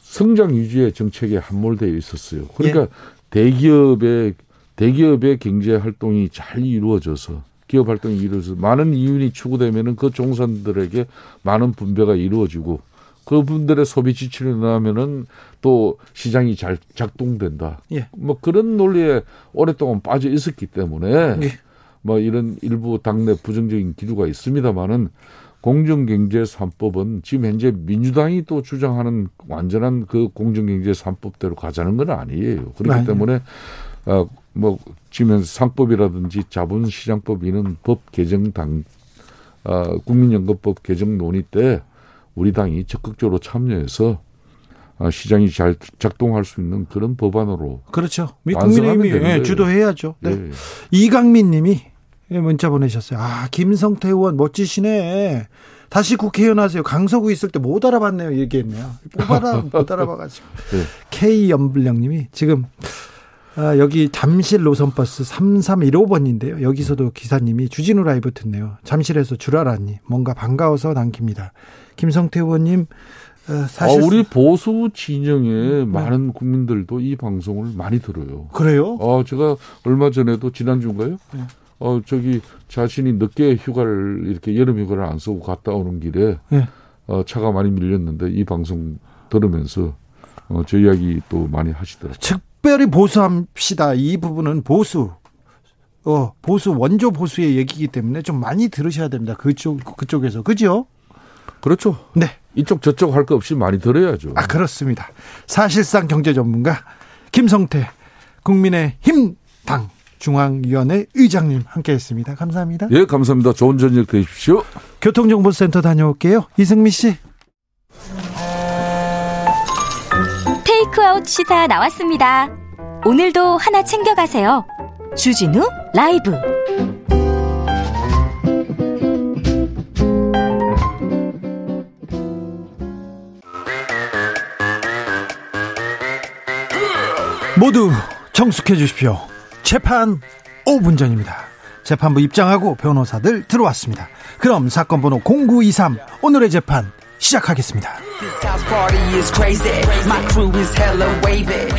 성장 유지의 정책에 함몰되어 있었어요. 그러니까 예. 대기업의 대기업의 경제 활동이 잘 이루어져서 기업 활동이 이루어져서 많은 이윤이 추구되면은 그 종사들에게 많은 분배가 이루어지고 그분들의 소비 지출이 나면은 또 시장이 잘 작동된다. 예. 뭐 그런 논리에 오랫동안 빠져 있었기 때문에 예. 뭐 이런 일부 당내 부정적인 기류가 있습니다만은 공정경제 3법은 지금 현재 민주당이 또 주장하는 완전한 그 공정경제 3법대로 가자는 건 아니에요. 그렇기 아니요. 때문에 어, 뭐 지금 상법이라든지 자본시장법 이런 법 개정 당 어, 국민연금법 개정 논의 때 우리 당이 적극적으로 참여해서 어, 시장이 잘 작동할 수 있는 그런 법안으로 그렇죠. 국민의힘이 예, 주도해야죠. 네. 예. 이강민님이 문자 보내셨어요. 아 김성태 의원 멋지시네. 다시 국회의원 하세요. 강서구 있을 때 못 알아봤네요. 얘기했네요. 뽑아라 [laughs] 못 알아봐가지고. 네. K 연불량님이 지금 아, 여기 잠실 노선버스 3315번인데요. 여기서도 기사님이 주진우 라이브 듣네요. 잠실에서 줄 알았니? 뭔가 반가워서 남깁니다. 김성태 의원님 어, 사실 아, 우리 보수 진영의 네. 많은 국민들도 이 방송을 많이 들어요. 그래요? 아, 제가 얼마 전에도 지난주인가요? 네. 어, 저기 자신이 늦게 휴가를 이렇게 여름 휴가를 안 쓰고 갔다 오는 길에 네. 어, 차가 많이 밀렸는데 이 방송 들으면서 어, 저 이야기 또 많이 하시더라고요. 특별히 보수합시다. 이 부분은 보수 어, 보수 원조 보수의 얘기이기 때문에 좀 많이 들으셔야 됩니다. 그쪽 그쪽에서 그죠? 그렇죠. 네. 이쪽 저쪽 할 거 없이 많이 들어야죠. 아, 그렇습니다. 사실상 경제 전문가 김성태 국민의 힘 당 중앙위원회 의장님 함께 했습니다. 감사합니다. 예, 감사합니다. 좋은 저녁 되십시오. 교통정보센터 다녀올게요. 이승미 씨. 테이크아웃 시사 나왔습니다. 오늘도 하나 챙겨가세요. 주진우 라이브. 모두 정숙해 주십시오. 재판 5분 전입니다. 재판부 입장하고 변호사들 들어왔습니다. 그럼 사건 번호 0923 오늘의 재판 시작하겠습니다.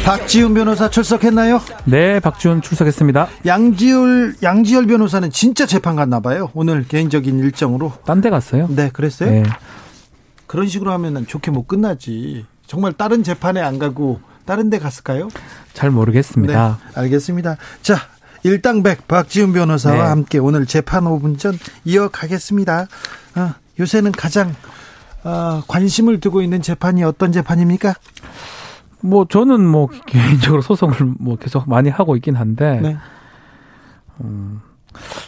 박지훈 변호사 출석했나요? 네, 박지훈 출석했습니다. 양지열 양지열 변호사는 진짜 재판 갔나 봐요. 오늘 개인적인 일정으로. 딴 데 갔어요? 네, 그랬어요? 네. 그런 식으로 하면은 좋게 못 끝나지. 정말 다른 재판에 안 가고 다른 데 갔을까요? 잘 모르겠습니다. 네, 알겠습니다. 자, 일당백 박지훈 변호사와 네. 함께 오늘 재판 5분 전 이어가겠습니다. 아, 요새는 가장 아, 관심을 두고 있는 재판이 어떤 재판입니까? 뭐 저는 뭐 개인적으로 소송을 뭐 계속 많이 하고 있긴 한데 네. 음,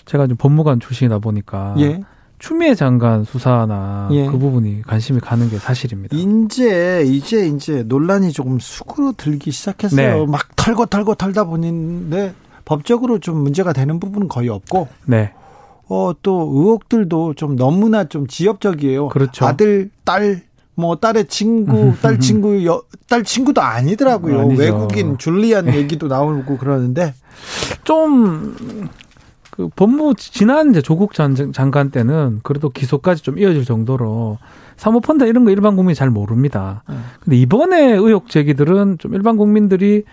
제가 좀 법무관 출신이다 보니까 예. 추미애 장관 수사나 예. 그 부분이 관심이 가는 게 사실입니다. 이제 이제 이제 논란이 조금 수그러 들기 시작했어요. 네. 막 털고 털고 털다 보는데 법적으로 좀 문제가 되는 부분은 거의 없고. 네. 어, 또 의혹들도 좀 너무나 좀 지엽적이에요. 그렇죠. 아들, 딸, 뭐 딸의 친구, 딸 [laughs] 친구, 여, 딸 친구도 아니더라고요. 아니죠. 외국인 줄리안 얘기도 나오고 그러는데 좀 그 법무 지난 이제 조국 전 장관 때는 그래도 기소까지 좀 이어질 정도로 사모펀드 이런 거 일반 국민이 잘 모릅니다. 네. 근데 이번에 의혹 제기들은 좀 일반 국민들이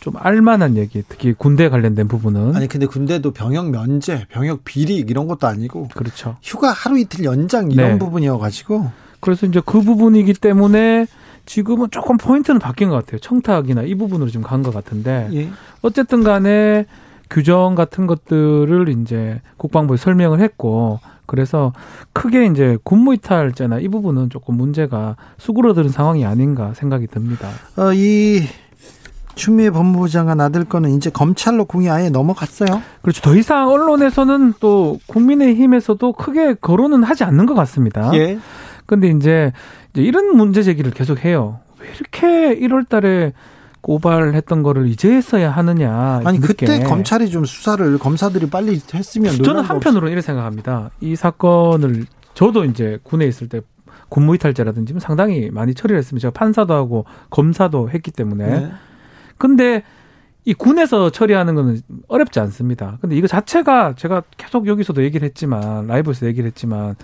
좀 알만한 얘기, 특히 군대 관련된 부분은 아니 근데 군대도 병역 면제, 병역 비리 이런 것도 아니고 그렇죠. 휴가 하루 이틀 연장 이런 네. 부분이어가지고 그래서 이제 그 부분이기 때문에 지금은 조금 포인트는 바뀐 것 같아요. 청탁이나 이 부분으로 지금 간 것 같은데 예. 어쨌든 간에 규정 같은 것들을 이제 국방부에 설명을 했고 그래서 크게 이제 군무이탈죄나 이 부분은 조금 문제가 수그러드는 상황이 아닌가 생각이 듭니다. 어, 이 추미애 법무부 장관 아들 거는 이제 검찰로 공이 아예 넘어갔어요. 그렇죠. 더 이상 언론에서는 또 국민의힘에서도 크게 거론은 하지 않는 것 같습니다. 예. 근데 이제, 이제 이런 문제 제기를 계속 해요. 왜 이렇게 1월 달에 고발했던 거를 이제서야 하느냐. 아니 늦게. 그때 검찰이 좀 수사를 검사들이 빨리 했으면 저는 한편으로 이렇게 생각합니다. 이 사건을 저도 이제 군에 있을 때 군무 이탈죄라든지 상당히 많이 처리를 했습니다. 제가 판사도 하고 검사도 했기 때문에. 네. 근데 이 군에서 처리하는 거는 어렵지 않습니다. 근데 이거 자체가 제가 계속 여기서도 얘기를 했지만 라이브에서 얘기를 했지만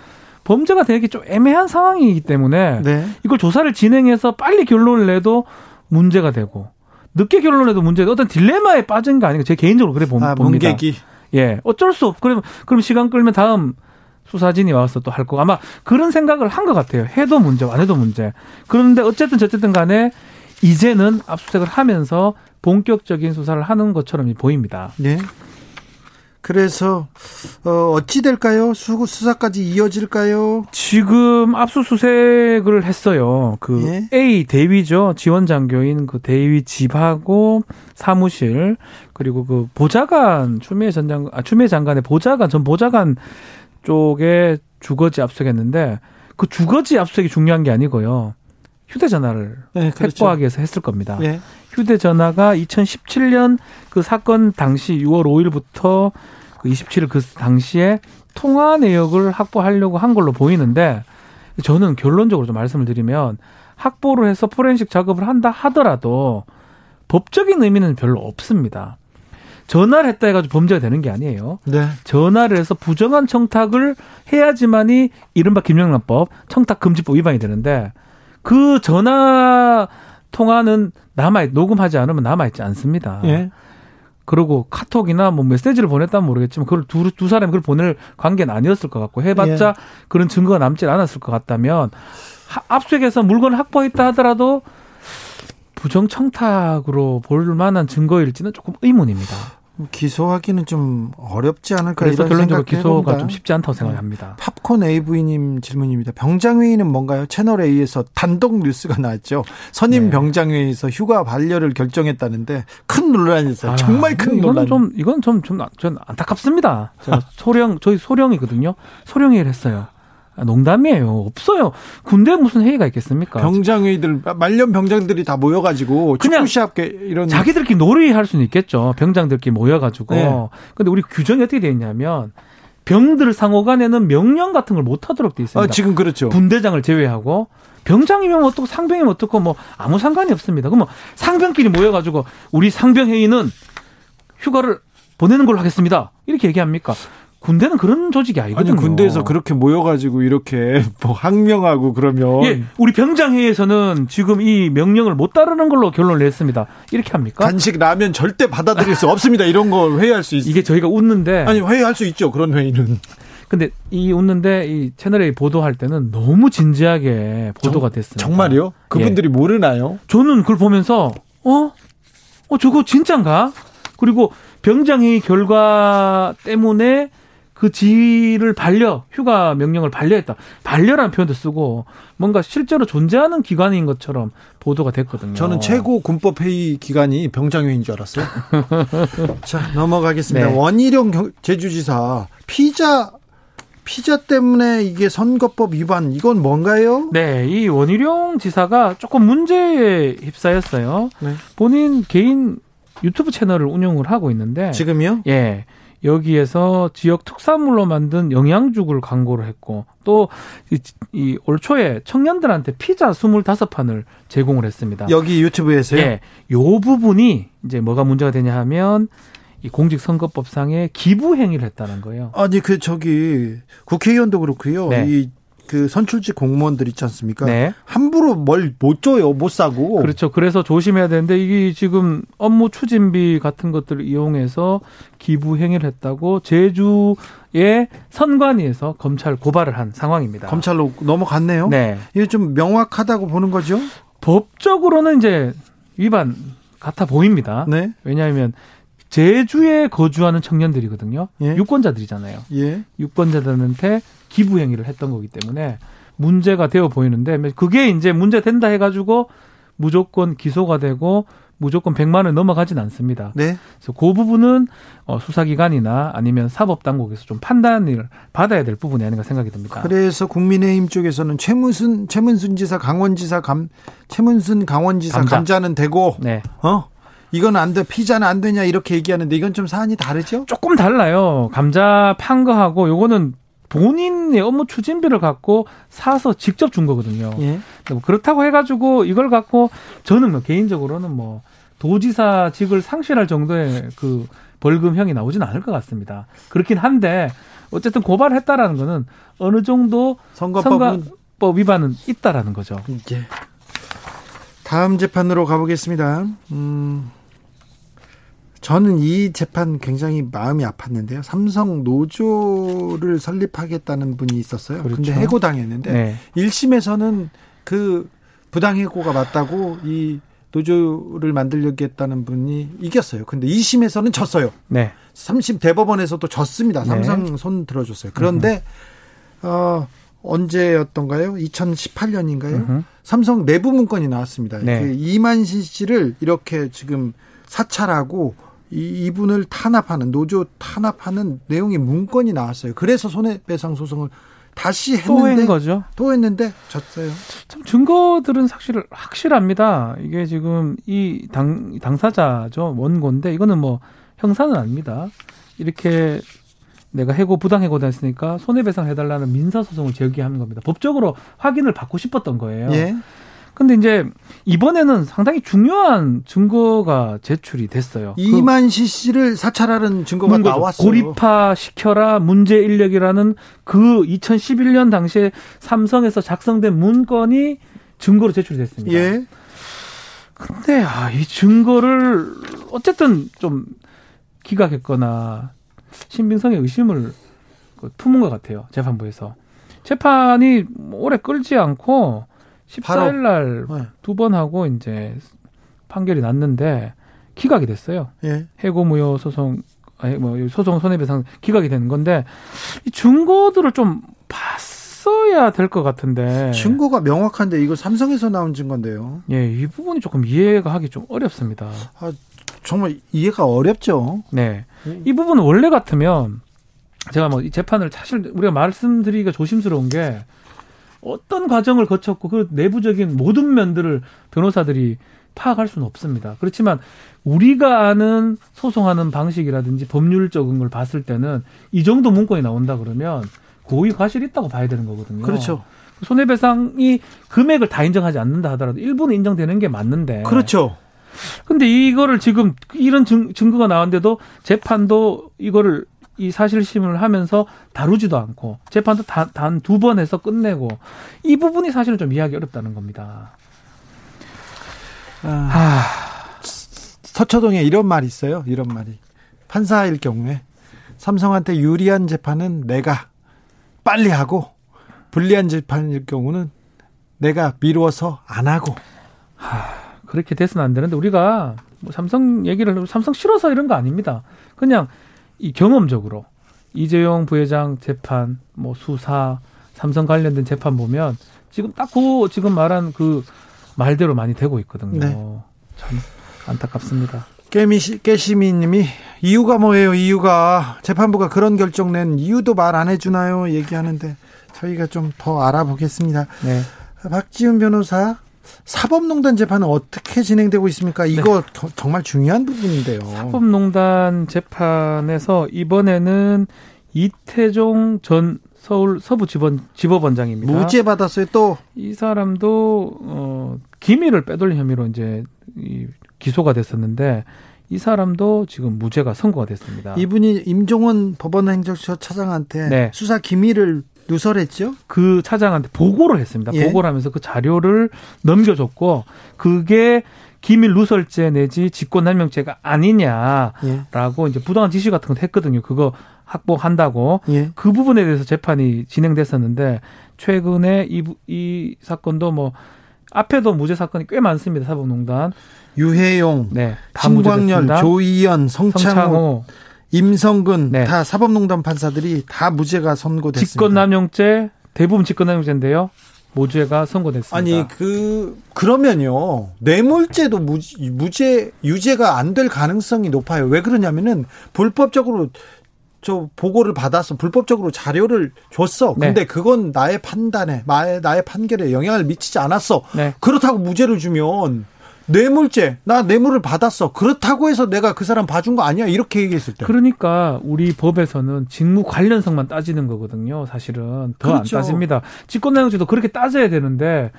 범죄가 되기 좀 애매한 상황이기 때문에 네. 이걸 조사를 진행해서 빨리 결론을 내도 문제가 되고 늦게 결론을 내도 문제가 어떤 딜레마에 빠진 거 아닌가 제 개인적으로 그래 봅니다. 아, 문객이. 예, 어쩔 수 없. 그럼 그럼 시간 끌면 다음 수사진이 와서 또 할 거. 아마 그런 생각을 한 것 같아요. 해도 문제, 안 해도 문제. 그런데 어쨌든 저쨌든 간에 이제는 압수수색을 하면서 본격적인 수사를 하는 것처럼 보입니다. 네. 그래서 어, 어찌 될까요? 수, 수사까지 이어질까요? 지금 압수수색을 했어요. 그 예? A 대위죠 지원 장교인 그 대위 집하고 사무실 그리고 그 보좌관 추미애 전 장관 아, 추미애 장관의 보좌관 전 보좌관 쪽에 주거지 압수했는데 그 주거지 압수색이 중요한 게 아니고요. 휴대전화를 네, 그렇죠. 확보하기 위해서 했을 겁니다. 네. 휴대전화가 2017년 그 사건 당시 6월 5일부터 그 27일 그 당시에 통화 내역을 확보하려고 한 걸로 보이는데 저는 결론적으로 좀 말씀을 드리면 확보를 해서 포렌식 작업을 한다 하더라도 법적인 의미는 별로 없습니다. 전화를 했다 해가지고 범죄가 되는 게 아니에요. 네. 전화를 해서 부정한 청탁을 해야지만이 이른바 김영란법 청탁 금지법 위반이 되는데 그 전화 통화는 남아 녹음하지 않으면 남아 있지 않습니다. 예. 그리고 카톡이나 뭐 메시지를 보냈다면 모르겠지만 그걸 두, 두 사람이 그걸 보낼 관계는 아니었을 것 같고 해봤자 예. 그런 증거가 남질 않았을 것 같다면 하, 압수액에서 물건을 확보했다 하더라도 부정 청탁으로 볼 만한 증거일지는 조금 의문입니다. 기소하기는 좀 어렵지 않을까 그래서 결론적으로 기소가 좀 쉽지 않다고 생각합니다. 팝콘 AV님 질문입니다. 병장회의는 뭔가요? 채널 A에서 단독 뉴스가 나왔죠. 선임 네. 병장회의에서 휴가 반려를 결정했다는데 큰 논란이 있어요. 아, 정말 큰 논란. 좀 이건 좀좀 좀 안타깝습니다. 제가 소령 저희 소령이거든요. 소령회의를 했어요. 아, 농담이에요. 없어요. 군대 무슨 회의가 있겠습니까? 병장회의들 말년 병장들이 다 모여가지고 그냥 시합 이런 자기들끼리 놀이할 수는 있겠죠. 병장들끼리 모여가지고. 네. 근데 우리 규정이 어떻게 되어 있냐면 병들 상호간에는 명령 같은 걸 못 하도록 돼 있습니다. 아, 지금 그렇죠. 분대장을 제외하고 병장이면 어떻고 상병이면 어떻고 뭐 아무 상관이 없습니다. 그럼 뭐 상병끼리 모여가지고 우리 상병 회의는 휴가를 보내는 걸로 하겠습니다. 이렇게 얘기합니까? 군대는 그런 조직이 아니거든요. 아니, 군대에서 그렇게 모여가지고 이렇게 [laughs] 뭐 항명하고 그러면. 예, 우리 병장회에서는 지금 이 명령을 못 따르는 걸로 결론을 냈습니다. 이렇게 합니까? 간식 라면 절대 받아들일 수 없습니다. 이런 거 회의할 수 있어요. 이게 저희가 웃는데. 아니, 회의할 수 있죠. 그런 회의는. 근데 이 웃는데 이 채널A 보도할 때는 너무 진지하게 보도가 됐습니다. 정말요? 그분들이 예. 모르나요? 저는 그걸 보면서 어? 어 저거 진짠가? 그리고 병장회의 결과 때문에 그 지를 반려, 휴가 명령을 반려했다. 반려라는 표현도 쓰고 뭔가 실제로 존재하는 기관인 것처럼 보도가 됐거든요. 저는 최고 군법 회의 기관이 병장회인 줄 알았어요. [laughs] 자, 넘어가겠습니다. 네. 원희룡 제주지사 피자 피자 때문에 이게 선거법 위반 이건 뭔가요? 네, 이 원희룡 지사가 조금 문제에 휩싸였어요. 네. 본인 개인 유튜브 채널을 운영을 하고 있는데 지금요? 예. 여기에서 지역 특산물로 만든 영양죽을 광고를 했고 또이올 초에 청년들한테 피자 25판을 제공을 했습니다. 여기 유튜브에서요? 예. 요 부분이 이제 뭐가 문제가 되냐 하면 이 공직선거법상의 기부 행위를 했다는 거예요. 아니 그 저기 국회의원도 그렇고요. 네. 이 그 선출직 공무원들 있지 않습니까? 네. 함부로 뭘 못 줘요, 못 사고. 그렇죠. 그래서 조심해야 되는데 이게 지금 업무 추진비 같은 것들을 이용해서 기부 행위를 했다고 제주의 선관위에서 검찰 고발을 한 상황입니다. 검찰로 넘어갔네요. 네. 이게 좀 명확하다고 보는 거죠? 법적으로는 이제 위반 같아 보입니다. 네. 왜냐하면 제주에 거주하는 청년들이거든요. 예. 유권자들이잖아요. 예. 유권자들한테 기부 행위를 했던 거기 때문에 문제가 되어 보이는데 그게 이제 문제 된다 해가지고 무조건 기소가 되고 무조건 100만 원 넘어가진 않습니다. 네. 그래서 그 부분은 어, 수사기관이나 아니면 사법당국에서 좀 판단을 받아야 될 부분이 아닌가 생각이 듭니다. 그래서 국민의힘 쪽에서는 최문순 최문순 지사 강원지사 감 최문순 강원지사 감자. 감자는 되고 네. 어 이건 안 돼, 피자는 안 되냐 이렇게 얘기하는데 이건 좀 사안이 다르죠? 조금 달라요. 감자 판 거하고 요거는 본인의 업무 추진비를 갖고 사서 직접 준 거거든요. 예. 뭐 그렇다고 해가지고 이걸 갖고 저는 뭐 개인적으로는 뭐 도지사직을 상실할 정도의 그 벌금형이 나오지는 않을 것 같습니다. 그렇긴 한데 어쨌든 고발했다라는 거는 어느 정도 선거법은... 선거법 위반은 있다라는 거죠. 예. 다음 재판으로 가보겠습니다. 음, 저는 이 재판 굉장히 마음이 아팠는데요. 삼성 노조를 설립하겠다는 분이 있었어요. 그렇죠. 근데 해고당했는데 네. 1심에서는 그 부당해고가 맞다고 이 노조를 만들려겠다는 분이 이겼어요. 근데 2심에서는 졌어요. 네. 3심 대법원에서도 졌습니다. 삼성 네. 손 들어줬어요. 그런데 어 언제였던가요? 2018년인가요? 삼성 내부 문건이 나왔습니다. 네. 그 이만시 씨를 이렇게 지금 사찰하고 이, 이분을 탄압하는 노조 탄압하는 내용의 문건이 나왔어요. 그래서 손해배상 소송을 다시 했는데 또 거죠. 또 했는데 졌어요. 참 증거들은 사실 확실합니다. 이게 지금 이 당 당사자죠 원고인데 이거는 뭐 형사는 아닙니다. 이렇게 내가 해고 부당 해고 됐으니까 손해배상 해달라는 민사 소송을 제기하는 겁니다. 법적으로 확인을 받고 싶었던 거예요. 예. 근데 이제 이번에는 상당히 중요한 증거가 제출이 됐어요. 이만시 씨를 사찰하는 증거가 나왔어요. 고립화 시켜라 문제 인력이라는 그 2011년 당시에 삼성에서 작성된 문건이 증거로 제출이 됐습니다. 예. 근데 아, 이 증거를 어쨌든 좀 기각했거나 신빙성의 의심을 그 품은 것 같아요. 재판부에서. 재판이 오래 끌지 않고 14일 날 두 번 하고 이제 판결이 났는데 기각이 됐어요. 예. 해고 무효 소송 아니 뭐 소송 손해배상 기각이 되는 건데 이 증거들을 좀 봤어야 될 것 같은데 증거가 명확한데 이거 삼성에서 나온 증거인데요. 예, 이 부분이 조금 이해가 하기 좀 어렵습니다. 아, 정말 이해가 어렵죠. 네, 음. 이 부분은 원래 같으면 제가 뭐 이 재판을 사실 우리가 말씀드리기가 조심스러운 게 어떤 과정을 거쳤고 그 내부적인 모든 면들을 변호사들이 파악할 수는 없습니다. 그렇지만 우리가 아는 소송하는 방식이라든지 법률적인 걸 봤을 때는 이 정도 문건이 나온다 그러면 고의 과실이 있다고 봐야 되는 거거든요. 그렇죠. 손해배상이 금액을 다 인정하지 않는다 하더라도 일부는 인정되는 게 맞는데. 그렇죠. 근데 이거를 지금 이런 증, 증거가 나왔는데도 재판도 이거를 이 사실심을 하면서 다루지도 않고 재판도 단 두 번 해서 끝내고 이 부분이 사실은 좀 이해하기 어렵다는 겁니다. 아, 서초동에 이런 말이 있어요. 이런 말이 판사일 경우에 삼성한테 유리한 재판은 내가 빨리 하고 불리한 재판일 경우는 내가 미루어서 안 하고. 하, 그렇게 돼서는 안 되는데 우리가 뭐 삼성 얘기를 삼성 싫어서 이런 거 아닙니다. 그냥 이 경험적으로 이재용 부회장 재판, 뭐 수사, 삼성 관련된 재판 보면 지금 딱 그 지금 말한 그 말대로 많이 되고 있거든요. 네. 참 안타깝습니다. 깨미시, 깨시미님이 이유가 뭐예요? 이유가 재판부가 그런 결정 낸 이유도 말 안 해주나요? 얘기하는데 저희가 좀 더 알아보겠습니다. 네. 박지훈 변호사 사법농단 재판은 어떻게 진행되고 있습니까? 이거 네. 정말 중요한 부분인데요. 사법농단 재판에서 이번에는 이태종 전 서울 서부지법 지법원장입니다. 무죄 받았어요. 또 이 사람도 어 기밀을 빼돌린 혐의로 이제 이 기소가 됐었는데 이 사람도 지금 무죄가 선고가 됐습니다. 이분이 임종원 법원행정처 차장한테 네. 수사 기밀을 누설했죠? 그 차장한테 보고를 했습니다. 예. 보고를 하면서 그 자료를 넘겨줬고 그게 기밀 누설죄 내지 직권남용죄가 아니냐라고 예. 이제 부당한 지시 같은 거 했거든요. 그거 확보한다고 예. 그 부분에 대해서 재판이 진행됐었는데 최근에 이, 이 사건도 뭐 앞에도 무죄 사건이 꽤 많습니다. 사법농단 유해용, 네, 신광열, 조이연, 성창호, 성창호 임성근 네. 다 사법농단 판사들이 다 무죄가 선고됐습니다. 직권남용죄 대부분 직권남용죄인데요. 무죄가 선고됐습니다. 아니 그 그러면요 뇌물죄도 무죄, 무죄 유죄가 안 될 가능성이 높아요. 왜 그러냐면은 불법적으로 저 보고를 받아서 불법적으로 자료를 줬어. 네. 근데 네. 그건 나의 판단에 나의 나의 판결에 영향을 미치지 않았어. 네. 그렇다고 무죄를 주면 뇌물죄, 나 뇌물을 받았어. 그렇다고 해서 내가 그 사람 봐준 거 아니야? 이렇게 얘기했을 때. 그러니까 우리 법에서는 직무 관련성만 따지는 거거든요. 사실은 더안 그렇죠. 따집니다. 직권남용죄도 그렇게 따져야 되는데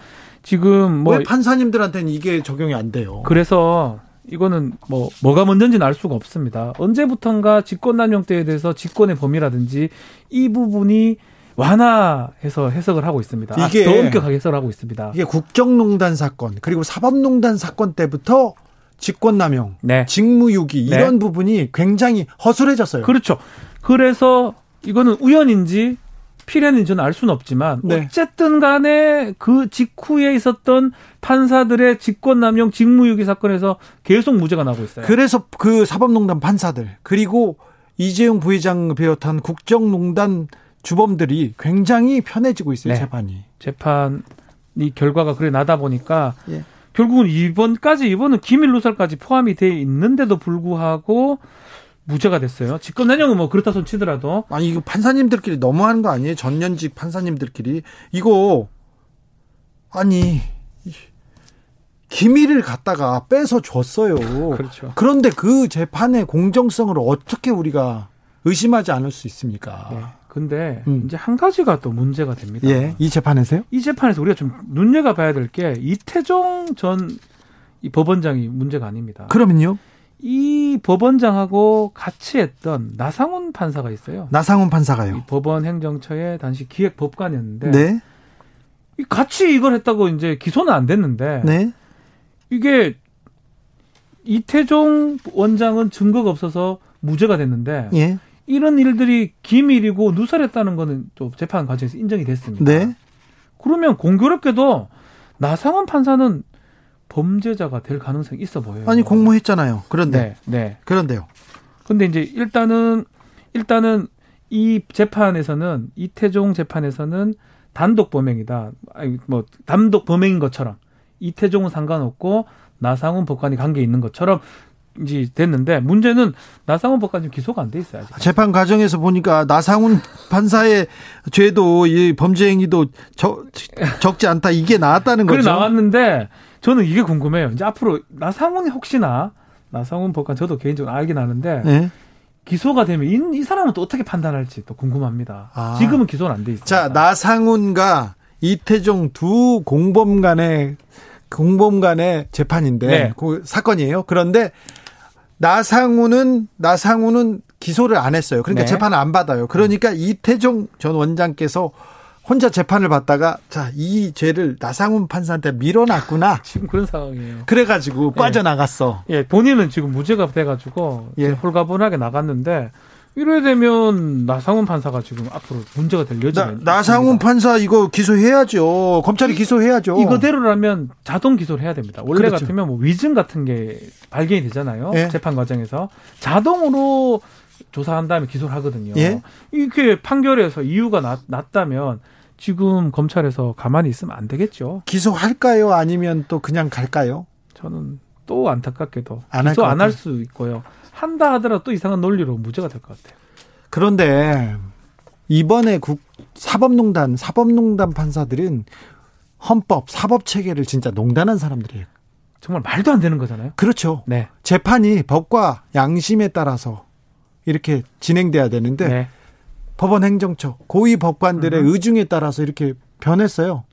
지금 뭐왜 판사님들한테는 이게 적용이 안 돼요? 그래서 이거는 뭐 뭐가 먼저인지는 알 수가 없습니다. 언제부턴가 직권남용죄에 대해서 직권의 범위라든지 이 부분이 완화해서 해석을 하고 있습니다. 아, 이게 아, 더 엄격하게 해석을 하고 있습니다. 이게 국정농단 사건 그리고 사법농단 사건 때부터 직권남용, 네. 직무유기 네. 이런 네. 부분이 굉장히 허술해졌어요. 그렇죠. 그래서 이거는 우연인지 필연인지 저는 알 수는 없지만 네. 어쨌든 간에 그 직후에 있었던 판사들의 직권남용 직무유기 사건에서 계속 무죄가 나고 있어요. 그래서 그 사법농단 판사들 그리고 이재용 부회장 비롯한 국정농단 주범들이 굉장히 편해지고 있어요, 네. 재판이. 재판이 결과가 그래 나다 보니까 예. 결국은 이번까지 이번은 기밀 누설까지 포함이 돼 있는데도 불구하고 무죄가 됐어요. 직권남용은 뭐 그렇다 손 치더라도 아니 이거 판사님들끼리 너무하는 거 아니에요? 전년직 판사님들끼리 이거 아니 기밀을 갖다가 빼서 줬어요. [laughs] 그렇죠. 그런데 그 재판의 공정성을 어떻게 우리가 의심하지 않을 수 있습니까? 네. 근데 음. 이제 한 가지가 또 문제가 됩니다. 예, 이 재판에서요? 이 재판에서 우리가 좀 눈여겨 봐야 될 게 이태종 전 이 법원장이 문제가 아닙니다. 그러면요? 이 법원장하고 같이 했던 나상훈 판사가 있어요. 나상훈 판사가요. 이 법원 행정처의 당시 기획 법관이었는데 네. 같이 이걸 했다고 이제 기소는 안 됐는데 네. 이게 이태종 원장은 증거가 없어서 무죄가 됐는데 예. 이런 일들이 기밀이고 누설했다는 거는 또 재판 과정에서 인정이 됐습니다. 네. 그러면 공교롭게도 나상원 판사는 범죄자가 될 가능성이 있어 보여요. 아니 공모했잖아요. 그런데 네, 네. 그런데요. 근데 이제 일단은 일단은 이 재판에서는 이태종 재판에서는 단독 범행이다. 아니 뭐 단독 범행인 것처럼 이태종은 상관없고 나상훈 법관이 관계 있는 것처럼 이제 됐는데 문제는 나상훈 법관님 기소가 안 돼 있어요. 아직. 재판 과정에서 보니까 나상훈 판사의 죄도 이 범죄 행위도 적, 적지 않다 이게 나왔다는 거죠. 그래 나왔는데 저는 이게 궁금해요. 이제 앞으로 나상훈이 혹시나 나상훈 법관 저도 개인적으로 알긴 아는데 네? 기소가 되면 이, 이, 사람은 또 어떻게 판단할지 또 궁금합니다. 아. 지금은 기소는 안 돼 있어요. 자 나상훈과 이태종 두 공범 간의 공범 간의 재판인데 네. 그 사건이에요. 그런데 나상우는 나상우는 기소를 안 했어요. 그러니까 네. 재판을 안 받아요. 그러니까 이태종 전 원장께서 혼자 재판을 받다가 자 이 죄를 나상훈 판사한테 밀어놨구나. [laughs] 지금 그런 상황이에요. 그래가지고 예. 빠져나갔어. 예, 본인은 지금 무죄가 돼가지고 예. 홀가분하게 나갔는데 이래 되면 나상훈 판사가 지금 앞으로 문제가 될 여지가 나, 상훈 판사 이거 기소해야죠. 검찰이 기소해야죠. 이거대로라면 자동 기소를 해야 됩니다. 원래 그렇죠. 같으면 뭐 위증 같은 게 발견이 되잖아요. 예. 재판 과정에서 자동으로 조사한 다음에 기소를 하거든요. 예? 이렇게 판결에서 이유가 낮, 낮다면 지금 검찰에서 가만히 있으면 안 되겠죠. 기소할까요? 아니면 또 그냥 갈까요? 저는 또 안타깝게도 안 기소 안 할 수 있고요. 한다 하더라도 또 이상한 논리로 무죄가 될 것 같아요. 그런데 이번에 국 사법농단 사법농단 판사들은 헌법 사법 체계를 진짜 농단한 사람들이에요. 정말 말도 안 되는 거잖아요. 그렇죠. 네. 재판이 법과 양심에 따라서 이렇게 진행돼야 되는데 네. 법원 행정처 고위 법관들의 음. 의중에 따라서 이렇게 변했어요.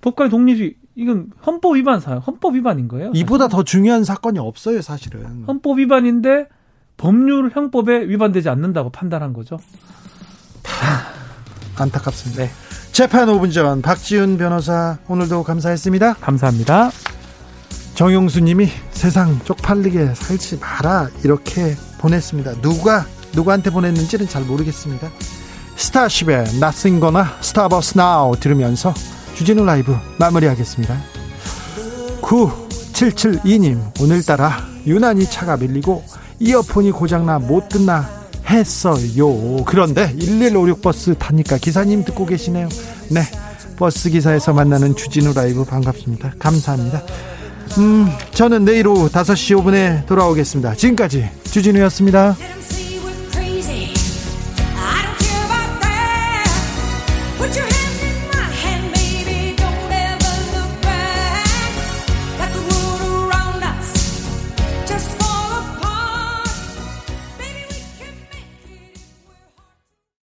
법관 독립이 이건 헌법 위반 사 헌법 위반인 거예요. 이보다 사실? 더 중요한 사건이 없어요, 사실은. 헌법 위반인데 법률 형법에 위반되지 않는다고 판단한 거죠. 안타깝습니다. 네. 재판 5분 전 박지훈 변호사 오늘도 감사했습니다. 감사합니다. 정용수 님이 세상 쪽팔리게 살지 마라 이렇게 보냈습니다. 누가 누구한테 보냈는지는 잘 모르겠습니다. 스타쉽의 Nothing Gonna Stop Us Now 들으면서 주진우 라이브 마무리하겠습니다. 9772님, 오늘따라 유난히 차가 밀리고 이어폰이 고장나 못 듣나 했어요. 그런데 1156 버스 타니까 기사님 듣고 계시네요. 네. 버스 기사에서 만나는 주진우 라이브 반갑습니다. 감사합니다. 음, 저는 내일 오후 5시 5분에 돌아오겠습니다. 지금까지 주진우였습니다.